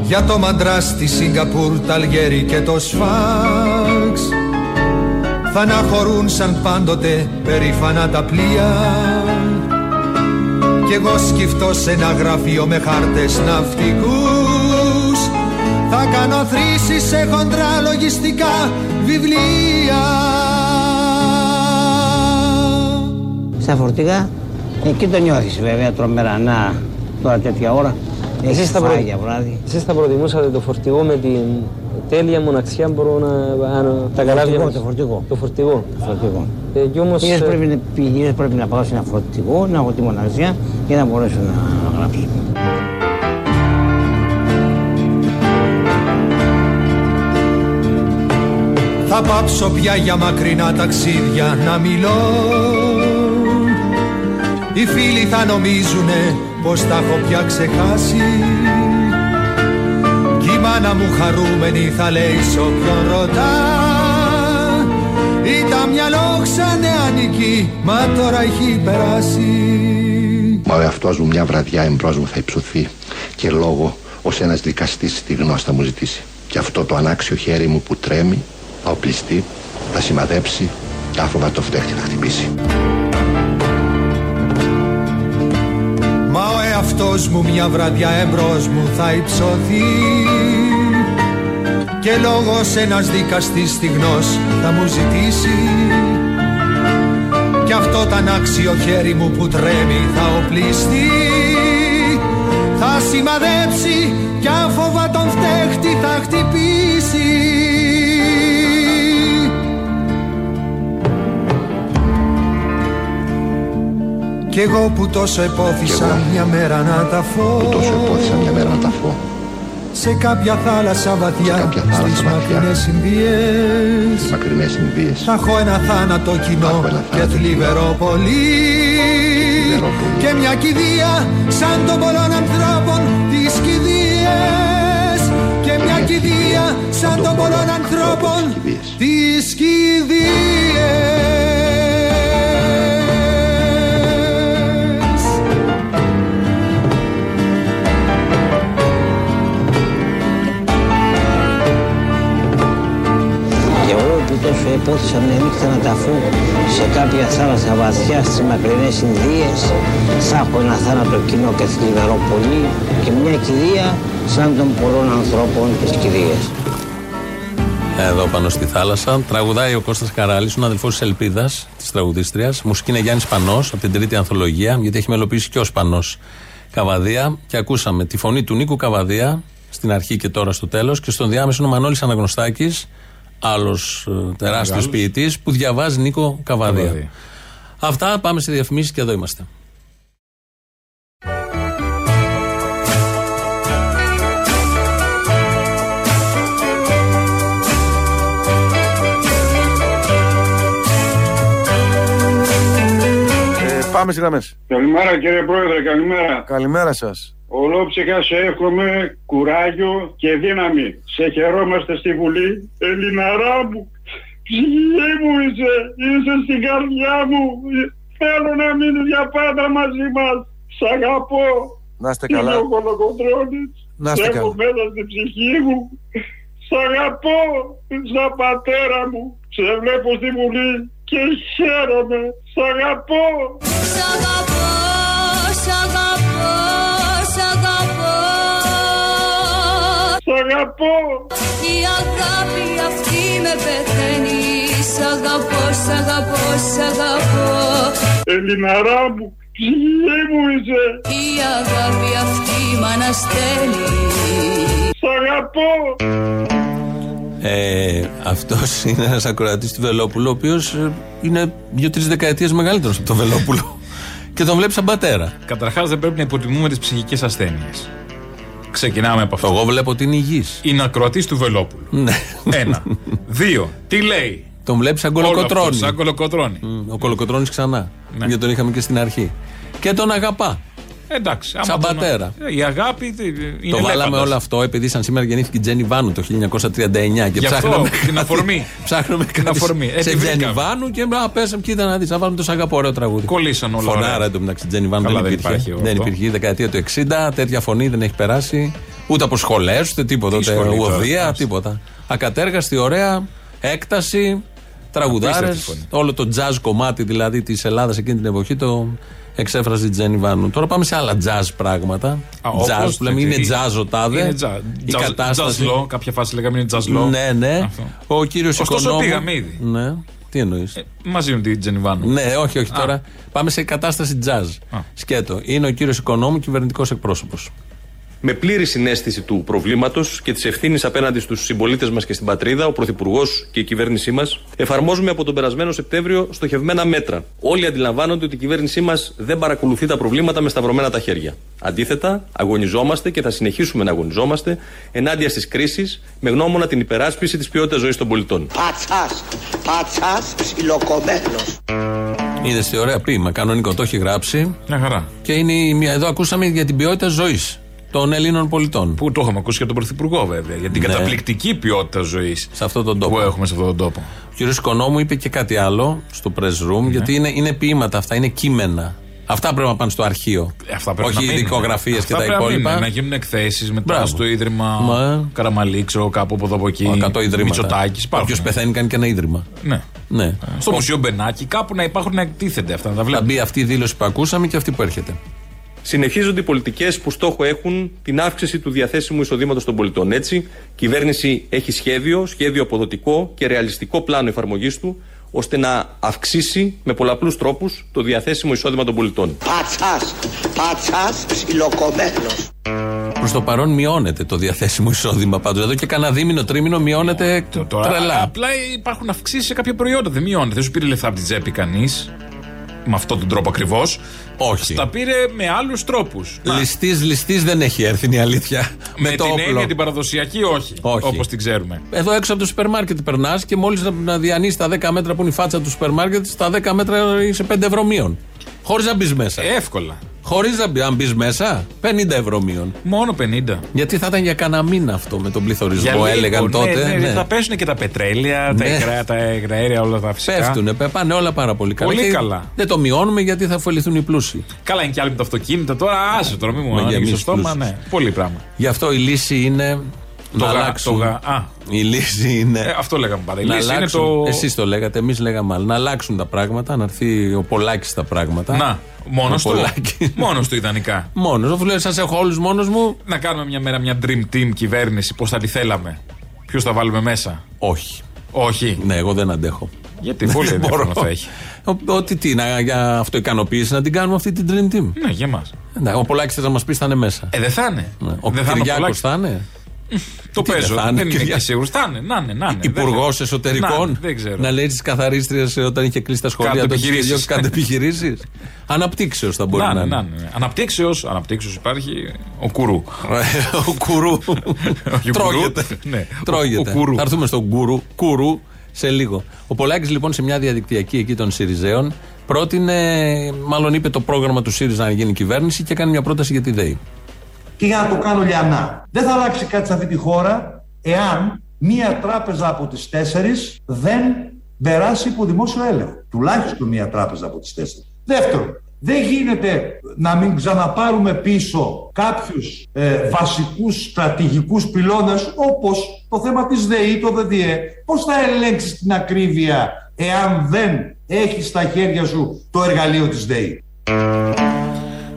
Για το μαντράς στη Σιγκαπούρ, τα Αλγέρι και το Σφάξ Θα αναχωρούν σαν πάντοτε περήφανα τα πλοία. Κι εγώ σκυφτώ σε ένα γραφείο με χάρτες ναυτικούς Θα κάνω θρήσεις σε χοντρά λογιστικά βιβλία Στα φορτηγά, εκεί το νιώθεις βέβαια τρομερά. Να, τώρα τέτοια ώρα. Εσείς Έχεις θα, προ... φάει για βράδυ. Εσείς θα προτιμούσατε το φορτηγό με την τέλεια μοναξιά μπορώ να... αν- τα καλάβια φορτηγό, μας; το φορτηγό. Το φορτηγό. Το φορτηγό. Ε, κι όμως, Ιδίως ε, πρέπει, να- ιδίως πρέπει να πάω σε ένα φορτηγό, να έχω τη μοναξιά για να μπορέσω να γράψω. Θα πάψω πια για μακρινά ταξίδια να μιλώ. Οι φίλοι θα νομίζουνε πως τα έχω πια ξεχάσει. Κι η μάνα μου χαρούμενη θα λέει σ' όποιον ρωτά. Ήταν μυαλό ξανεανική μα τώρα έχει περάσει. Μα ο εαυτός μου μια βραδιά εμπρός μου θα υψωθεί και λόγο ως ένας δικαστής τη γνώση θα μου ζητήσει. Και αυτό το ανάξιο χέρι μου που τρέμει θα οπλιστεί, θα σημαδέψει και άφοβα το φτέχτη θα χτυπήσει. Μα ο εαυτός μου μια βραδιά εμπρός μου θα υψωθεί. Και λόγος ένας δικαστής στιγνός θα μου ζητήσει. Κι αυτό το ανάξιο χέρι μου που τρέμει θα οπλιστεί. Θα σημαδέψει κι άφοβα τον φταίχτη θα χτυπήσει Κι εγώ που τόσο επόθησα Κι εγώ μια μέρα να τα φω. Που τόσο επόθησα μια μέρα να τα φω. Σε κάποια θάλασσα βαθιά κάποια θάλασσα Στις βαθιά. μακρινές Ινδίες Τις μακρινές Ινδίες Θα έχω ένα θάνατο κοινό ένα Και θλιβερό πολύ Και μια κηδεία σαν των πολλών ανθρώπων Τις κηδείες Και μια κηδείας. σαν των πολλών ανθρώπων Τις κηδείες που τόσο επόθησα μια νύχτα να ταφώ σε κάποια θάλασσα βαθιά στις μακρινές Ινδίες θα έχω ένα θάνατο κοινό και θλιβερό πολύ και μια κηδεία σαν των πολλών ανθρώπων της κηδείας. Εδώ πάνω στη θάλασσα τραγουδάει ο Κώστας Καράλης, ο αδελφός της Ελπίδας, της τραγουδίστριας. Μουσική είναι Γιάννης Πανός, από την τρίτη ανθολογία, γιατί έχει μελοποιήσει και ο Πανός Καβαδία. Και ακούσαμε τη φωνή του Νίκου Καβαδία, στην αρχή και τώρα στο τέλος, και στον διάμεσο ο Μανώλης Αναγνωστάκης, άλλος ε, τεράστιος Μεγάλος. ποιητής, που διαβάζει Νίκο Καβαδία. Καβαδία. Αυτά, πάμε σε διαφημίσεις και εδώ είμαστε. Ε, πάμε στις γραμμές. Καλημέρα κύριε Πρόεδρε, καλημέρα. Καλημέρα σας. Ολόψυχα σε εύχομαι κουράγιο και δύναμη. Σε χαιρόμαστε στη Βουλή. Ελληναρά μου, ψυχή μου είσαι, είσαι στην καρδιά μου. Θέλω να μείνεις για πάντα μαζί μας. Σ' αγαπώ. Να είστε Είμαι καλά. ο Κολοκοντρώνης. Να είστε Σε έχω καλά. μέσα στην ψυχή μου. Σ' αγαπώ σαν πατέρα μου. Σε βλέπω στη Βουλή και χαίρομαι. Σ' αγαπώ. Σ' αγαπώ, αγαπώ Η αγάπη αυτή με πεθαίνει Σ' αγαπώ, σ' αγαπώ, σ' αγαπώ Ελληναρά μου, ψυχή μου είσαι; Η αγάπη αυτή μ' αναστέλει Σ' αγαπώ Ε, Αυτός είναι ένας ακροατής του Βελόπουλου, ο οποίος είναι δύο-τρεις δεκαετίες μεγαλύτερος από τον Βελόπουλο. και τον βλέπεις σαν πατέρα. Καταρχάς, δεν πρέπει να υποτιμούμε τις ψυχικές ασθένειες. Ξεκινάμε από αυτό. Εγώ βλέπω ότι είναι υγιής. Είναι ακροατής του Βελόπουλου. Ναι. Ένα. Δύο. Τι λέει; Τον βλέπει σαν Όλο αυτό, κολοκοτρόνη. Σαν κολοκοτρόνη. Ο κολοκοτρόνης ξανά. Ναι. Γιατί τον είχαμε και στην αρχή. Και τον αγαπά. Εντάξει. άμα Σαν το- πατέρα. Ε, Η αγάπη τι- είναι το βάλαμε ελέφαντας. όλο αυτό επειδή σαν σήμερα γεννήθηκε η Τζένι Βάνου το 1939 και Γι' αυτό, ψάχναμε. την αφορμή. ψάχνουμε κάτι αφορμή. Ε, σε τη Τζένι βρήκαμε. Βάνου και α, πέσαμε κοίτα να δεις. Να βάλουμε το σαγαπό ωραίο τραγούδι. Κολλήσαν όλα Φωνάρα ωραία. εντωμεταξύ Τζένι Βάνου Καλά, δεν δεν υπήρχε. υπάρχει δεν αυτό. υπήρχε. Η δεκαετία του 60 τέτοια φωνή δεν έχει περάσει ούτε από σχολές ούτε τίποτα. Τι Ούτε σχολή τώρα, οδεία, εντάξει. τίποτα. Ακατέργαστη, ωραία, έκταση, τραγουδάρες. Απίστευτη φωνή. Όλο το jazz κομμάτι δηλαδή της Ελλάδας εκείνη την εποχή το εξέφρασε η Τζένι Βάνου. Τώρα πάμε σε άλλα jazz πράγματα. Α, όπως, jazz που λέμε είναι τι- jazz ο τάδε. Είναι jazz. Η Jazz- κατάσταση. jazz law, κάποια φάση λέγαμε είναι jazz law. Ναι, ναι. Αυτό. Ο κύριος Ωστόσο Οικονόμου. πήγαμε ήδη. Ναι. Τι εννοείς; Μαζί με την Τζενιβάνου. Ναι, όχι, όχι. Α. Τώρα πάμε σε κατάσταση jazz. Α. Σκέτο. Είναι ο κύριος Οικονόμου, κυβερνητικός εκπρόσωπος. Με πλήρη συνέστηση του προβλήματος και της ευθύνης απέναντι στους συμπολίτες μας και στην πατρίδα, ο Πρωθυπουργός και η κυβέρνησή μας εφαρμόζουμε από τον περασμένο Σεπτέμβριο στοχευμένα μέτρα. Όλοι αντιλαμβάνονται ότι η κυβέρνησή μας δεν παρακολουθεί τα προβλήματα με σταυρωμένα τα χέρια. Αντίθετα, αγωνιζόμαστε και θα συνεχίσουμε να αγωνιζόμαστε ενάντια στις κρίσεις με γνώμονα την υπεράσπιση της ποιότητας ζωής των πολιτών. Πατσάς, πατσάς ψιλοκομμένος. Είδες τι ωραία ποίημα. Κανονικό το έχει γράψει. Μια χαρά. Και είναι η μία. Εδώ ακούσαμε για την ποιότητα ζωής των Ελλήνων πολιτών. Που το έχουμε ακούσει και από τον Πρωθυπουργό βέβαια. Για την Ναι. καταπληκτική ποιότητα ζωής Σε αυτόν τον τόπο. που έχουμε σε αυτόν τον τόπο. Ο κύριος Οικονόμου είπε και κάτι άλλο στο press room, Ναι. γιατί είναι, είναι ποίηματα αυτά, είναι κείμενα. Αυτά πρέπει να πάνε στο αρχείο. Ε, Αυτά πρέπει Όχι να μείνουν. δικογραφίε και Αυτά τα πρέπει να υπόλοιπα. μείνουν, Να γίνουν εκθέσεις μετά Μπράβο. στο ίδρυμα Μα. Καραμαλή, ξέρω κάπου από εδώ από εκεί. 100 ιδρύματα. Μητσοτάκης, υπάρχουν. Όποιος πεθαίνει κάνει και ένα ίδρυμα. Ναι. Ναι. Στο Μουσείο Μπενάκη, κάπου να υπάρχουν να εκτίθενται αυτά. Να τα Θα βλέπουμε. μπει αυτή η δήλωση που ακούσαμε και αυτή που έρχεται. Συνεχίζονται οι πολιτικές που στόχο έχουν την αύξηση του διαθέσιμου εισοδήματος των πολιτών. Έτσι, η κυβέρνηση έχει σχέδιο, σχέδιο αποδοτικό και ρεαλιστικό πλάνο εφαρμογής του, ώστε να αυξήσει με πολλαπλούς τρόπους το διαθέσιμο εισόδημα των πολιτών. Πατσάς, πατσάς ψιλοκομμένος. Προς το παρόν μειώνεται το διαθέσιμο εισόδημα πάντως. Εδώ και κανένα δίμηνο, τρίμηνο μειώνεται Τώρα, τρελά. Απλά υπάρχουν αυξήσεις σε κάποια προϊόντα. Δεν μειώνεται. Δεν σου πήρε λεφτά από την τσέπη κανείς. Με αυτόν τον τρόπο ακριβώς. Όχι. Τα πήρε με άλλους τρόπους. Ληστής, ληστής δεν έχει έρθει είναι η αλήθεια. Με, Με, το την όπλο. έννοια την παραδοσιακή, όχι. Όχι. Όπως την ξέρουμε. Εδώ έξω από το σούπερ μάρκετ περνάς και μόλις να, να διανύσεις τα 10 μέτρα που είναι η φάτσα του σούπερ μάρκετ, στα 10 μέτρα είσαι 5 ευρώ μείον. Χωρίς να μπεις μέσα. Εύκολα. Χωρίς να μπει, αν μπεις μέσα, 50 ευρώ μείον. Μόνο 50. Γιατί θα ήταν για κανένα μήνα αυτό με τον πληθωρισμό, Για λίγο, έλεγαν ναι, τότε. ναι, ναι. Θα πέσουν και τα πετρέλαια, τα, Ναι. υγρα, τα υγραέρια, όλα τα φυσικά. Πέφτουνε, πε- πάνε όλα πάρα πολύ καλά. Πολύ Και καλά. Δεν το μειώνουμε γιατί θα ωφεληθούν οι πλούσιοι. Καλά είναι και άλλοι με τα αυτοκίνητα τώρα. Άσε τώρα, μην μου Μα ανοίγεις το γεμίσει στόμα. πλούσιους. Ναι, πολύ πράγμα. Γι' αυτό η λύση είναι Το να γα- αλλάξουν. το γα- α. Η λύση είναι. Ε, αυτό λέγαμε πάντα. Η να λύση είναι αλλάξουν. το. Εσείς το λέγατε, εμείς λέγαμε άλλο. Να αλλάξουν τα πράγματα, να έρθει ο Πολάκης στα πράγματα. Να, μόνος Ο του. Πολάκης. Μόνος του ιδανικά. Μόνος. Αφού λέει, σας έχω όλους μόνος μου. Να κάνουμε μια μέρα μια dream team κυβέρνηση. Πώς θα τη θέλαμε. Ποιους θα βάλουμε μέσα. Όχι. Όχι. Ναι, εγώ δεν αντέχω. Γιατί πολύ Δεν ενδιαφέρον μπορώ. θα έχει. Ο- Ότι τι, να, για αυτοικανοποίηση να την κάνουμε αυτή την Dream Team. Ναι, για μας. Ναι, ο Πολάκης θες να μας πει θα είναι μέσα. Ε, δεν θα είναι. Ναι. Ο Δεν θα είναι ο Κυριάκος Πολάκης. θα είναι. Το Τι παίζω. δεν θα είναι, Δεν είναι Κυριακό. και σίγουρος. Θα είναι, να είναι, να είναι. Υπουργός Δεν- Εσωτερικών. Να, δεν ξέρω. Να λέει τις καθαρίστριες όταν είχε κλείσει τα σχολεία. Κάντε τότε επιχειρήσεις. είχε Κάντε επιχειρήσεις. Αναπτύξεως θα μπορεί Να, να, ναι, είναι. να, ναι. Αναπτύξεως, αναπτύξεως υπάρχει ο Κουρού. ο Κουρού. Όχι, ο Τρώγεται. Κουρού. Ναι, Τρώγεται. ο Κουρού. Θα έρθουμε στον Κουρού. Κουρού σε λίγο. Ο Πολάκης λοιπόν σε μια διαδικτυακή εκεί των Σιριζέων πρότεινε, μάλλον είπε το πρόγραμμα του ΣΥΡΙΖΑ να γίνει κυβέρνηση και έκανε μια πρόταση για τη ΔΕΗ. Και για να το κάνω λιανά. Δεν θα αλλάξει κάτι σε αυτή τη χώρα εάν μία τράπεζα από τις τέσσερις δεν περάσει υπό δημόσιο έλεγχο. Τουλάχιστον μία τράπεζα από τις τέσσερις. Δεύτερον, δεν γίνεται να μην ξαναπάρουμε πίσω κάποιους ε, βασικούς στρατηγικούς πυλώνες όπως το θέμα της ΔΕΗ, το ΔΔΕ. Πώς θα ελέγξεις την ακρίβεια εάν δεν έχεις στα χέρια σου το εργαλείο της ΔΕΗ;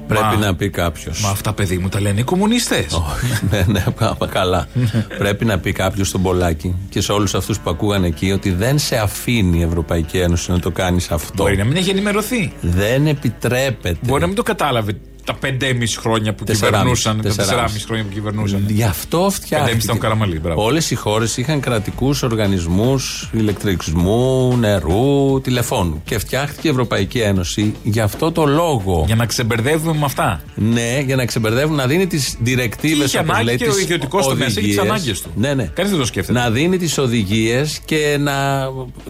Πρέπει να πει κάποιος. Μα αυτά, παιδί μου, τα λένε οι κομμουνιστές. ναι, ναι, πάμε καλά. Πρέπει να πει κάποιος στον Πολάκη και σε όλους αυτούς που ακούγαν εκεί ότι δεν σε αφήνει η Ευρωπαϊκή Ένωση να το κάνεις αυτό. Μπορεί να μην έχει ενημερωθεί. Δεν επιτρέπεται. Μπορεί να μην το κατάλαβε τα 5,5 χρόνια που Τεσσεράμιση, κυβερνούσαν. Τα τεσσεράμιση. 4,5 χρόνια που κυβερνούσαν. Γι' αυτό 5,5 φτιάχτηκε. ήταν ο Καραμαλή, μπράβο. Όλες οι χώρες είχαν κρατικούς οργανισμούς ηλεκτρισμού, νερού, τηλεφώνου. Και φτιάχτηκε η Ευρωπαϊκή Ένωση για αυτό το λόγο. Για να ξεμπερδεύουμε με αυτά. Ναι, για να ξεμπερδεύουν, να δίνει τις διρεκτίβες είχε ανάγκη και ο ιδιωτικός τομέας έχει τις ανάγκες του. Ναι, ναι. Κανείς δεν το σκέφτεται. Να δίνει τις οδηγίες και να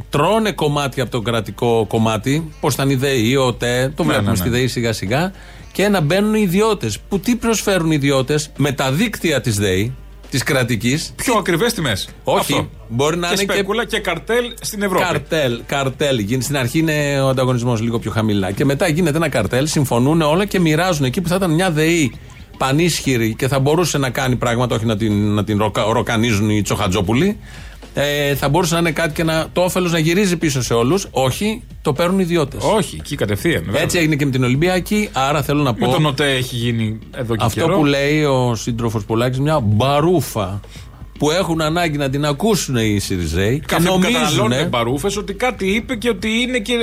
τρώνε κομμάτια από το κρατικό κομμάτι. Πώ ήταν η ΔΕΗ, ο ΤΕ, το Ναι, βλέπουμε ναι, στη ναι. ΔΕΗ σιγά σιγά. Και να μπαίνουν οι ιδιώτες. Που τι προσφέρουν οι ιδιώτες; Με τα δίκτυα της ΔΕΗ, της κρατικής. Πιο ακριβές τιμές. Όχι. Μπορεί να και είναι και σπέκουλα και καρτέλ στην Ευρώπη. Καρτέλ, καρτέλ. Γίνει. Στην αρχή είναι ο ανταγωνισμός λίγο πιο χαμηλά. Και μετά γίνεται ένα καρτέλ, συμφωνούν όλα και μοιράζουν εκεί που θα ήταν μια ΔΕΗ πανίσχυρη και θα μπορούσε να κάνει πράγματα, όχι να την, να την ροκα- ροκανίζουν οι Τσοχατζόπουλοι. Ε, θα μπορούσε να είναι κάτι και να, το όφελος να γυρίζει πίσω σε όλους. Όχι, το παίρνουν οι ιδιώτες. Όχι, εκεί κατευθείαν. βέβαια. Έτσι έγινε και με την Ολυμπιακή. Άρα θέλω να πω. Με τον ΟΤΕ έχει γίνει εδώ και Αυτό καιρό. που λέει ο σύντροφος Πολάκης, μια μπαρούφα που έχουν ανάγκη να την ακούσουν οι Σιριζέοι και Κάποιοι που νομίζουν. καταναλώνουν μπαρούφες ότι κάτι είπε και ότι είναι και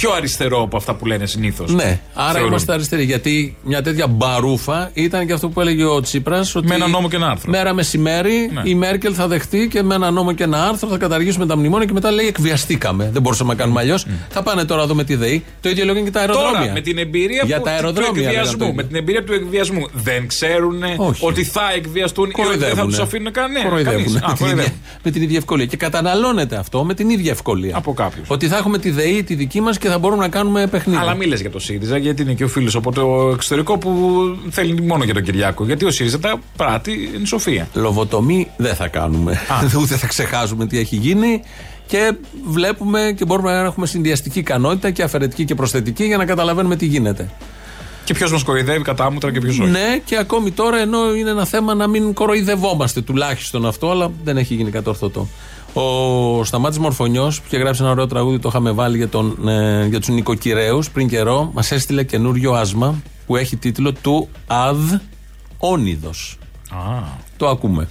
πιο αριστερό από αυτά που λένε συνήθως. Ναι, άρα είμαστε αριστεροί. Γιατί μια τέτοια μπαρούφα ήταν και αυτό που έλεγε ο Τσίπρας. Με ένα νόμο και ένα άρθρο. Μέρα μεσημέρι Ναι. η Μέρκελ θα δεχτεί και με ένα νόμο και ένα άρθρο θα καταργήσουμε τα μνημόνια και μετά λέει εκβιαστήκαμε. Δεν μπορούσαμε να κάνουμε αλλιώς. Θα πάνε τώρα εδώ με τη ΔΕΗ. Το ίδιο λέγουν και τα αεροδρόμια. Τώρα, με την εμπειρία Για που, τα του αεροδρόμια. λέγανε το εκβιασμού, ίδιο. με την εμπειρία του εκβιασμού, δεν ξέρουν Όχι. ότι θα εκβιαστούν ή ότι δεν θα Κοροϊδεύουνε. τους αφήνουν κανένα. Κοροϊδεύουνε. κανείς. Α, με, την ίδια, κοροϊδεύουν. με την ίδια ευκολία. Και καταναλώνεται αυτό με την ίδια ευκολία. Από κάποιους. Ότι θα έχουμε τη ΔΕΗ τη δική μας και θα μπορούμε να κάνουμε παιχνίδι. Αλλά μη λες για το ΣΥΡΙΖΑ, γιατί είναι και ο φίλος από το εξωτερικό που θέλει μόνο για τον Κυριάκο. Γιατί ο ΣΥΡΙΖΑ τα πράττει εν σοφία. Λοβοτομή δεν θα κάνουμε. Ούτε θα ξεχάσουμε τι έχει γίνει. Και βλέπουμε και μπορούμε να έχουμε συνδυαστική ικανότητα και αφαιρετική και προσθετική για να καταλαβαίνουμε τι γίνεται. Και ποιος μας κοροϊδεύει κατά άμμουτρα και ποιος όχι. Ναι, και ακόμη τώρα ενώ είναι ένα θέμα να μην κοροϊδευόμαστε τουλάχιστον αυτό, αλλά δεν έχει γίνει κατόρθωτο. Ο Σταμάτης Μορφωνιός που είχε γράψει ένα ωραίο τραγούδι, το είχαμε βάλει για, τον, ε, για τους νοικοκυρέους πριν καιρό, μας έστειλε καινούριο άσμα που έχει τίτλο του ΑΔ Όνιδος. Το ακούμε.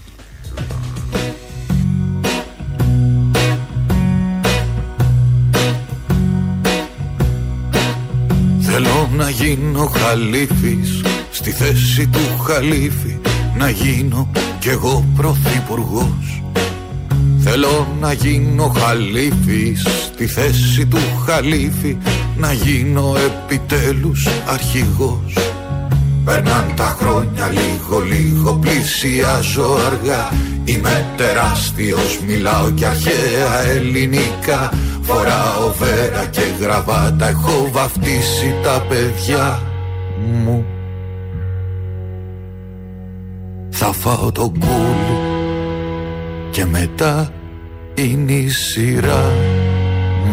Θέλω να γίνω χαλίφης στη θέση του χαλίφη να γίνω κι εγώ πρωθυπουργός Θέλω να γίνω χαλίφης στη θέση του χαλίφη να γίνω επιτέλους αρχηγός. Περνάν τα χρόνια λίγο λίγο πλησιάζω αργά. Είμαι τεράστιος μιλάω και αρχαία ελληνικά. Φοράω βέρα και γραβάτα έχω βαφτίσει τα παιδιά μου. Θα φάω το κούλι και μετά είναι η σειρά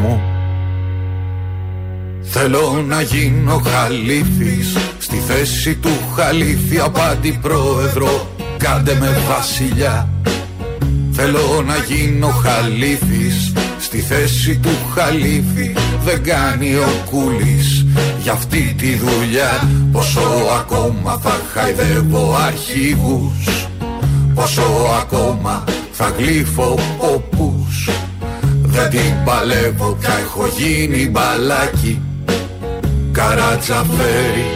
μου. Θέλω να γίνω χαλίφης Στη θέση του χαλίφη απάντη πρόεδρο. Κάντε με βασιλιά. Θέλω να γίνω χαλίφης Στη θέση του χαλίφη Δεν κάνει ο κούλης. Για αυτή τη δουλειά Πόσο ακόμα θα χαϊδεύω αρχηγούς. Πόσο ακόμα θα γλύφω ποπούς Δεν την παλεύω πια έχω γίνει μπαλάκι. Καρατζαφέρι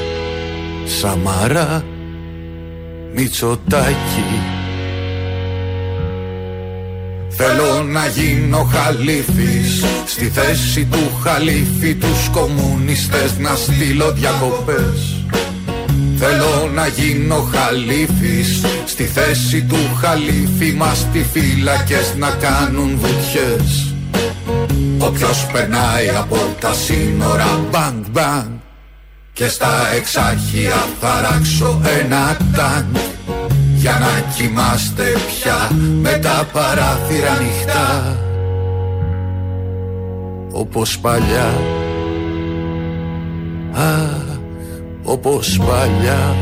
Σαμαρά Μητσοτάκι Θέλω να γίνω χαλίφης Στη θέση του χαλίφη Τους κομμουνιστές να στείλω διακοπές Θέλω να γίνω χαλίφης. Στη θέση του χαλίφη Μας τι φύλακες να κάνουν βουτιές. Όποιος περνάει από τα σύνορα Μπανγκ μπανγκ Και στα εξάρχεια θα ράξω ένα τάγκ. Για να κοιμάστε πια Με τα παράθυρα ανοιχτά. Όπως παλιά. Αχ, όπως παλιά.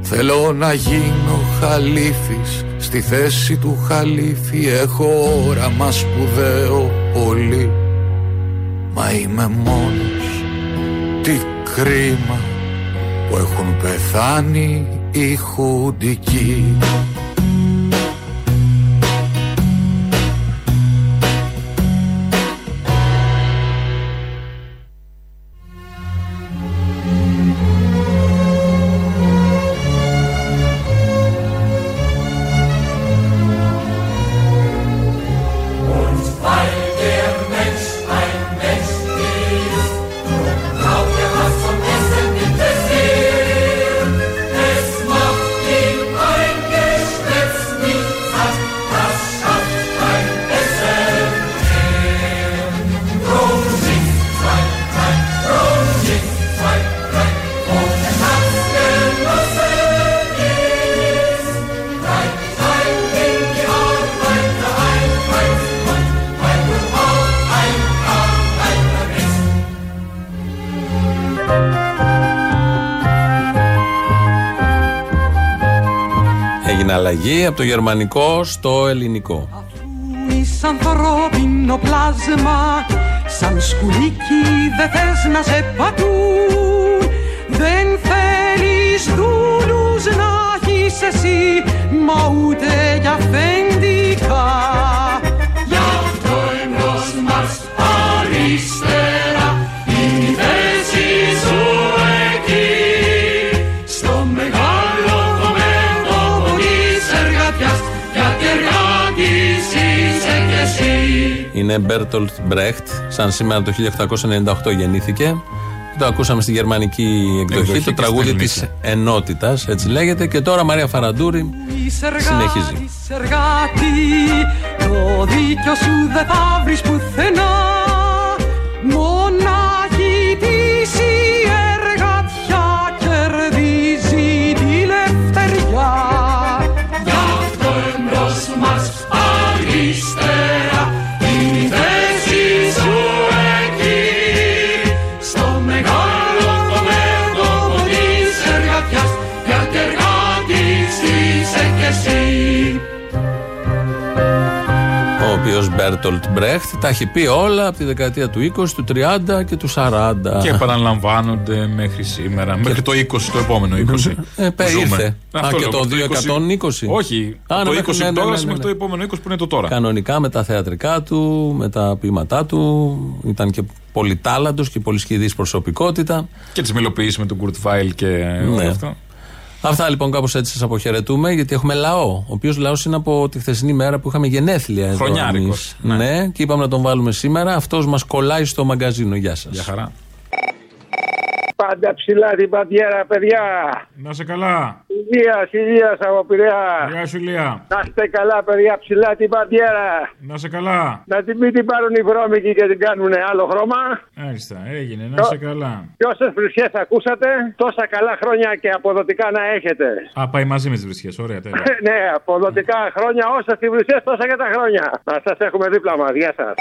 Θέλω να γίνω χαλίφης Στη θέση του χαλίφη Έχω όραμα σπουδαίο πολύ. Μα είμαι μόνος. Τι κρίμα Που έχουν πεθάνει οι χουντικοί αλλαγή από το γερμανικό στο ελληνικό. Είσαι ανθρώπινο πλάσμα Σαν σκουλίκι δεν θες να σε πατούν Δεν θέλεις δούλους να έχεις εσύ Μα ούτε για αφεντικά Είναι Μπέρτολτ Μπρέχτ, σαν σήμερα το 1898 γεννήθηκε. Το ακούσαμε στη γερμανική εκδοχή, Εκδοχή το και τραγούδι στην της ενότητας, έτσι λέγεται. Και τώρα Μαρία Φαραντούρη συνεχίζει. Είσαι εργάτη, το δίκιο σου δεν θα βρεις πουθενά Μπέρτολτ Μπρέχτ τα έχει πει όλα από τη δεκαετία του 20, του 30 και του 40. Και επαναλαμβάνονται μέχρι σήμερα. Μέχρι το 20, το επόμενο 20. Ε, πέ, που ζούμε. ήρθε. Α, Αυτό και λέω, το μέχρι 220. Όχι. Α, ναι, το 20 μέχρι- ναι, ναι, τώρα ναι, ναι, μέχρι το ναι. επόμενο 20 που είναι το τώρα. Κανονικά με τα θεατρικά του, με τα ποίηματά του. Ήταν και πολύ ταλαντούχος και πολύ σχιζοειδής προσωπικότητα. Και τις μελοποιήσει με τον Κουρτ Βάιλ και όλο Ναι. αυτό. Αυτά λοιπόν κάπως έτσι σας αποχαιρετούμε, γιατί έχουμε λαό. Ο οποίος λαός είναι από τη χθεσινή μέρα που είχαμε γενέθλια εδώ. Χρονιάρικος, εμείς. Ναι. και είπαμε να τον βάλουμε σήμερα. Αυτός μας κολλάει στο μαγκαζίνο. Γεια σας. Για χαρά. Πάντα ψηλά την παντιέρα, παιδιά. Να σε καλά. Υγείας, υγείας από Πειραιά. Γεια σου, Λία. Να είστε καλά, παιδιά, ψηλά την παντιέρα. Να σε καλά. Να την μην την πάρουν οι βρώμικοι και την κάνουν άλλο χρώμα. Άριστα, έγινε. Να σε καλά. Και όσε βρισιές ακούσατε, τόσα καλά χρόνια και αποδοτικά να έχετε. Α, πάει μαζί με τις βρισιές. Ωραία, τέλεια. ναι, αποδοτικά χρόνια, όσα τη βρισιές, τόσα και τα χρόνια. Να σας έχουμε δίπλα μας. Γεια σας.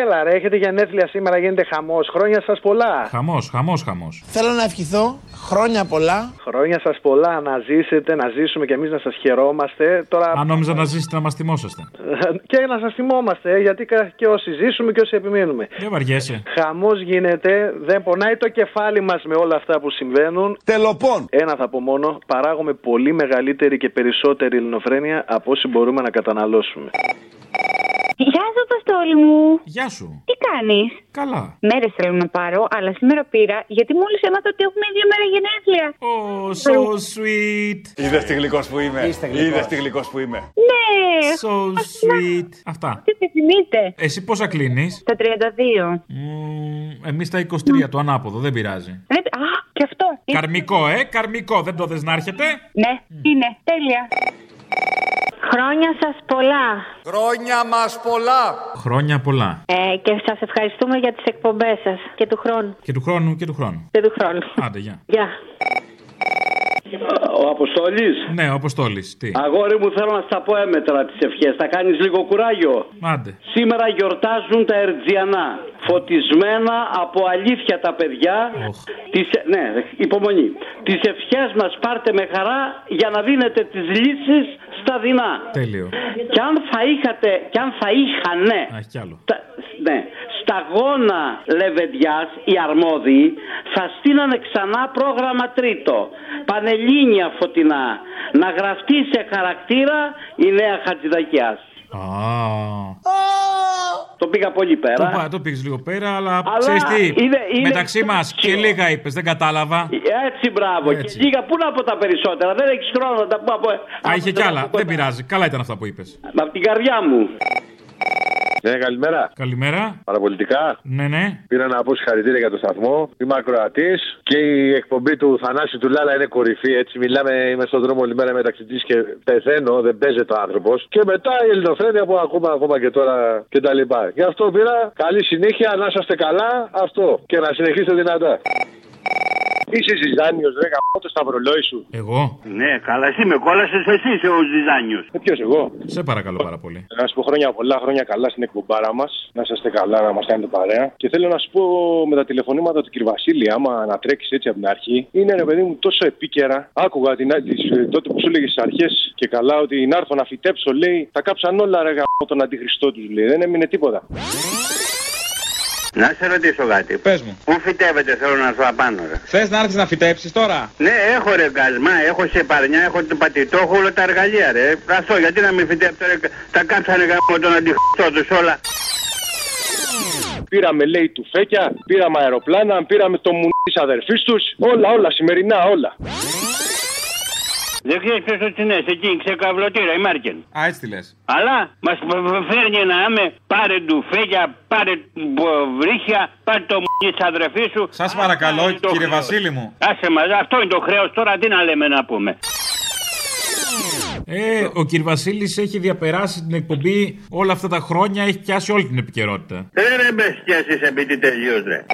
Έλα, ρε, έχετε γενέθλια σήμερα, γίνεται χαμός. Χρόνια σας πολλά. Χαμός, χαμός, χαμός. Θέλω να ευχηθώ χρόνια πολλά. Χρόνια σας πολλά να ζήσετε, να ζήσουμε και εμείς να σας χαιρόμαστε. Τώρα... Αν νόμιζα να ζήσετε να μας θυμόσαστε. και να σας θυμόμαστε, γιατί κα- και όσοι ζήσουμε και όσοι επιμείνουμε. Δεν βαριέσαι. Χαμός γίνεται, δεν πονάει το κεφάλι μας με όλα αυτά που συμβαίνουν. Τελοπών. Ένα θα πω μόνο, παράγουμε πολύ μεγαλύτερη και περισσότερη ελληνοφρένεια από όσοι μπορούμε να καταναλώσουμε. Γεια σου, Αποστόλη μου. Γεια σου. Τι κάνεις; Καλά. Μέρες θέλω να πάρω, αλλά σήμερα πήρα γιατί μόλις έμαθα ότι έχουμε δύο μέρε γενέθλια. Oh, so sweet. Είδες τι γλυκός που είμαι. γλυκός. Είδες τι γλυκός που είμαι. Ναι. So sweet. Αυτά. Τι επιθυμείτε. Εσύ πόσα κλείνεις; Τα 32. Εμείς τα 23, το ανάποδο, δεν πειράζει. Ναι, α, και αυτό. Καρμικό, ε, καρμικό, δεν το δες να έρχεται; Ναι, είναι. Τέλεια. Χρόνια σας πολλά. Χρόνια μας πολλά. Χρόνια πολλά. Ε, και σας ευχαριστούμε για τις εκπομπές σας και του χρόνου. Και του χρόνου και του χρόνου. Και του χρόνου. Άντε, γεια. Γεια. Ο Αποστόλης; Ναι, ο Αποστόλης. Τι; Αγόρι μου, θέλω να στα πω έμετρα τις ευχές. Θα κάνεις λίγο κουράγιο. Άντε. Σήμερα γιορτάζουν τα Ερτζιανά. Φωτισμένα από αλήθεια τα παιδιά. Τις, ναι, υπομονή. Τις ευχές μας πάρτε με χαρά για να δίνετε τις λύσεις στα δεινά. Τέλειο. Και αν θα είχατε, και αν θα είχανε. Α, έχει κι άλλο. Τα, ναι, σταγόνα λεβεντιάς οι αρμόδιοι θα στείλανε ξανά πρόγραμμα τρίτο. Πανελλήνια φωτεινά. Να γραφτεί σε χαρακτήρα η νέα Χατζηδακιάς. Α. Το πήγα πολύ πέρα. Το, πά- το πήγες λίγο πέρα, αλλά, Αλλά ξέρεις τι. είναι- είναι- Μεταξύ μας και λίγα είπες, δεν κατάλαβα. Έτσι, μπράβο. Έτσι. Και λίγα, πού να πω τα περισσότερα. Δεν έχεις χρόνο να τα πω από. Α, είχε κι άλλα. Δεν πειράζει. Καλά ήταν αυτά που είπες. Από την καρδιά μου. Ναι, καλημέρα. Καλημέρα. Παραπολιτικά. Ναι, ναι. Πήρα να πω συγχαρητήρια για το σταθμό. Είμαι ακροατής και η εκπομπή του Θανάση του Λάλα είναι κορυφή. Έτσι, μιλάμε, είμαι στον δρόμο όλη μέρα μεταξύ τη και πεθαίνω, δεν παίζεται ο άνθρωπος. Και μετά η ελληνοφρένεια που ακούμε ακόμα και τώρα κτλ. Γι' αυτό πήρα καλή συνέχεια, να είσαστε καλά, αυτό. Και να συνεχίσετε δυνατά. Είσαι ζυζάνιος, ρε γαμώ το σταυρολόι σου. Εγώ. Ναι, καλά, εσύ με κόλασες εσύ είσαι ο ζυζάνιος. Ε, ποιος εγώ. Σε παρακαλώ πάρα πολύ. Να σου πω χρόνια πολλά, χρόνια καλά στην εκπομπάρα μας. Να είσαστε καλά, να μας κάνετε παρέα. Και θέλω να σου πω με τα τηλεφωνήματα του κ. Βασίλη, άμα να τρέξει έτσι από την αρχή, είναι ρε παιδί μου τόσο επίκαιρα. Άκουγα την, τις, ε, τότε που σου έλεγε στις αρχές και καλά ότι να έρθω να φυτέψω, λέει, τα κάψαν όλα ρε γαμώ τον αντιχριστό τους, λέει. Δεν έμεινε τίποτα. Να σε ρωτήσω κάτι. Πες μου. Πού φυτεύεται, θέλω να σου απάνω, ρε. Θες να έρθει να φυτέψεις τώρα; Ναι, έχω ρε γκασμά, έχω σε παρνιά, έχω το πατητό, έχω όλα τα εργαλεία, ρε. Αυτό, γιατί να μην φυτέψω, ρε. Τα κάψανε γάμο τον αντιχτό τους όλα. Πήραμε, λέει, του φέκια, πήραμε αεροπλάνα, πήραμε το μουνί της αδερφής τους. Όλα, όλα, σημερινά, όλα. Δεν ξέρεις ποιος το τσινές, εκεί, ξεκαβλωτήρα, η Μάρκεν. Α, έτσι τη λες. Αλλά μας φέρνει να είμαι, πάρε ντουφέκια, πάρε βρίχια, πάρε το μουνί της αδερφής σου. Σας παρακαλώ, είναι το κύριε χρέος. Βασίλη μου. Άσε μας, αυτό είναι το χρέος, τώρα τι να λέμε να πούμε. Ε, ο κ. Βασίλης έχει διαπεράσει την εκπομπή όλα αυτά τα χρόνια, έχει πιάσει όλη την επικαιρότητα. Ε, ρε μπες κι εσείς επί τι τελείως, ρε.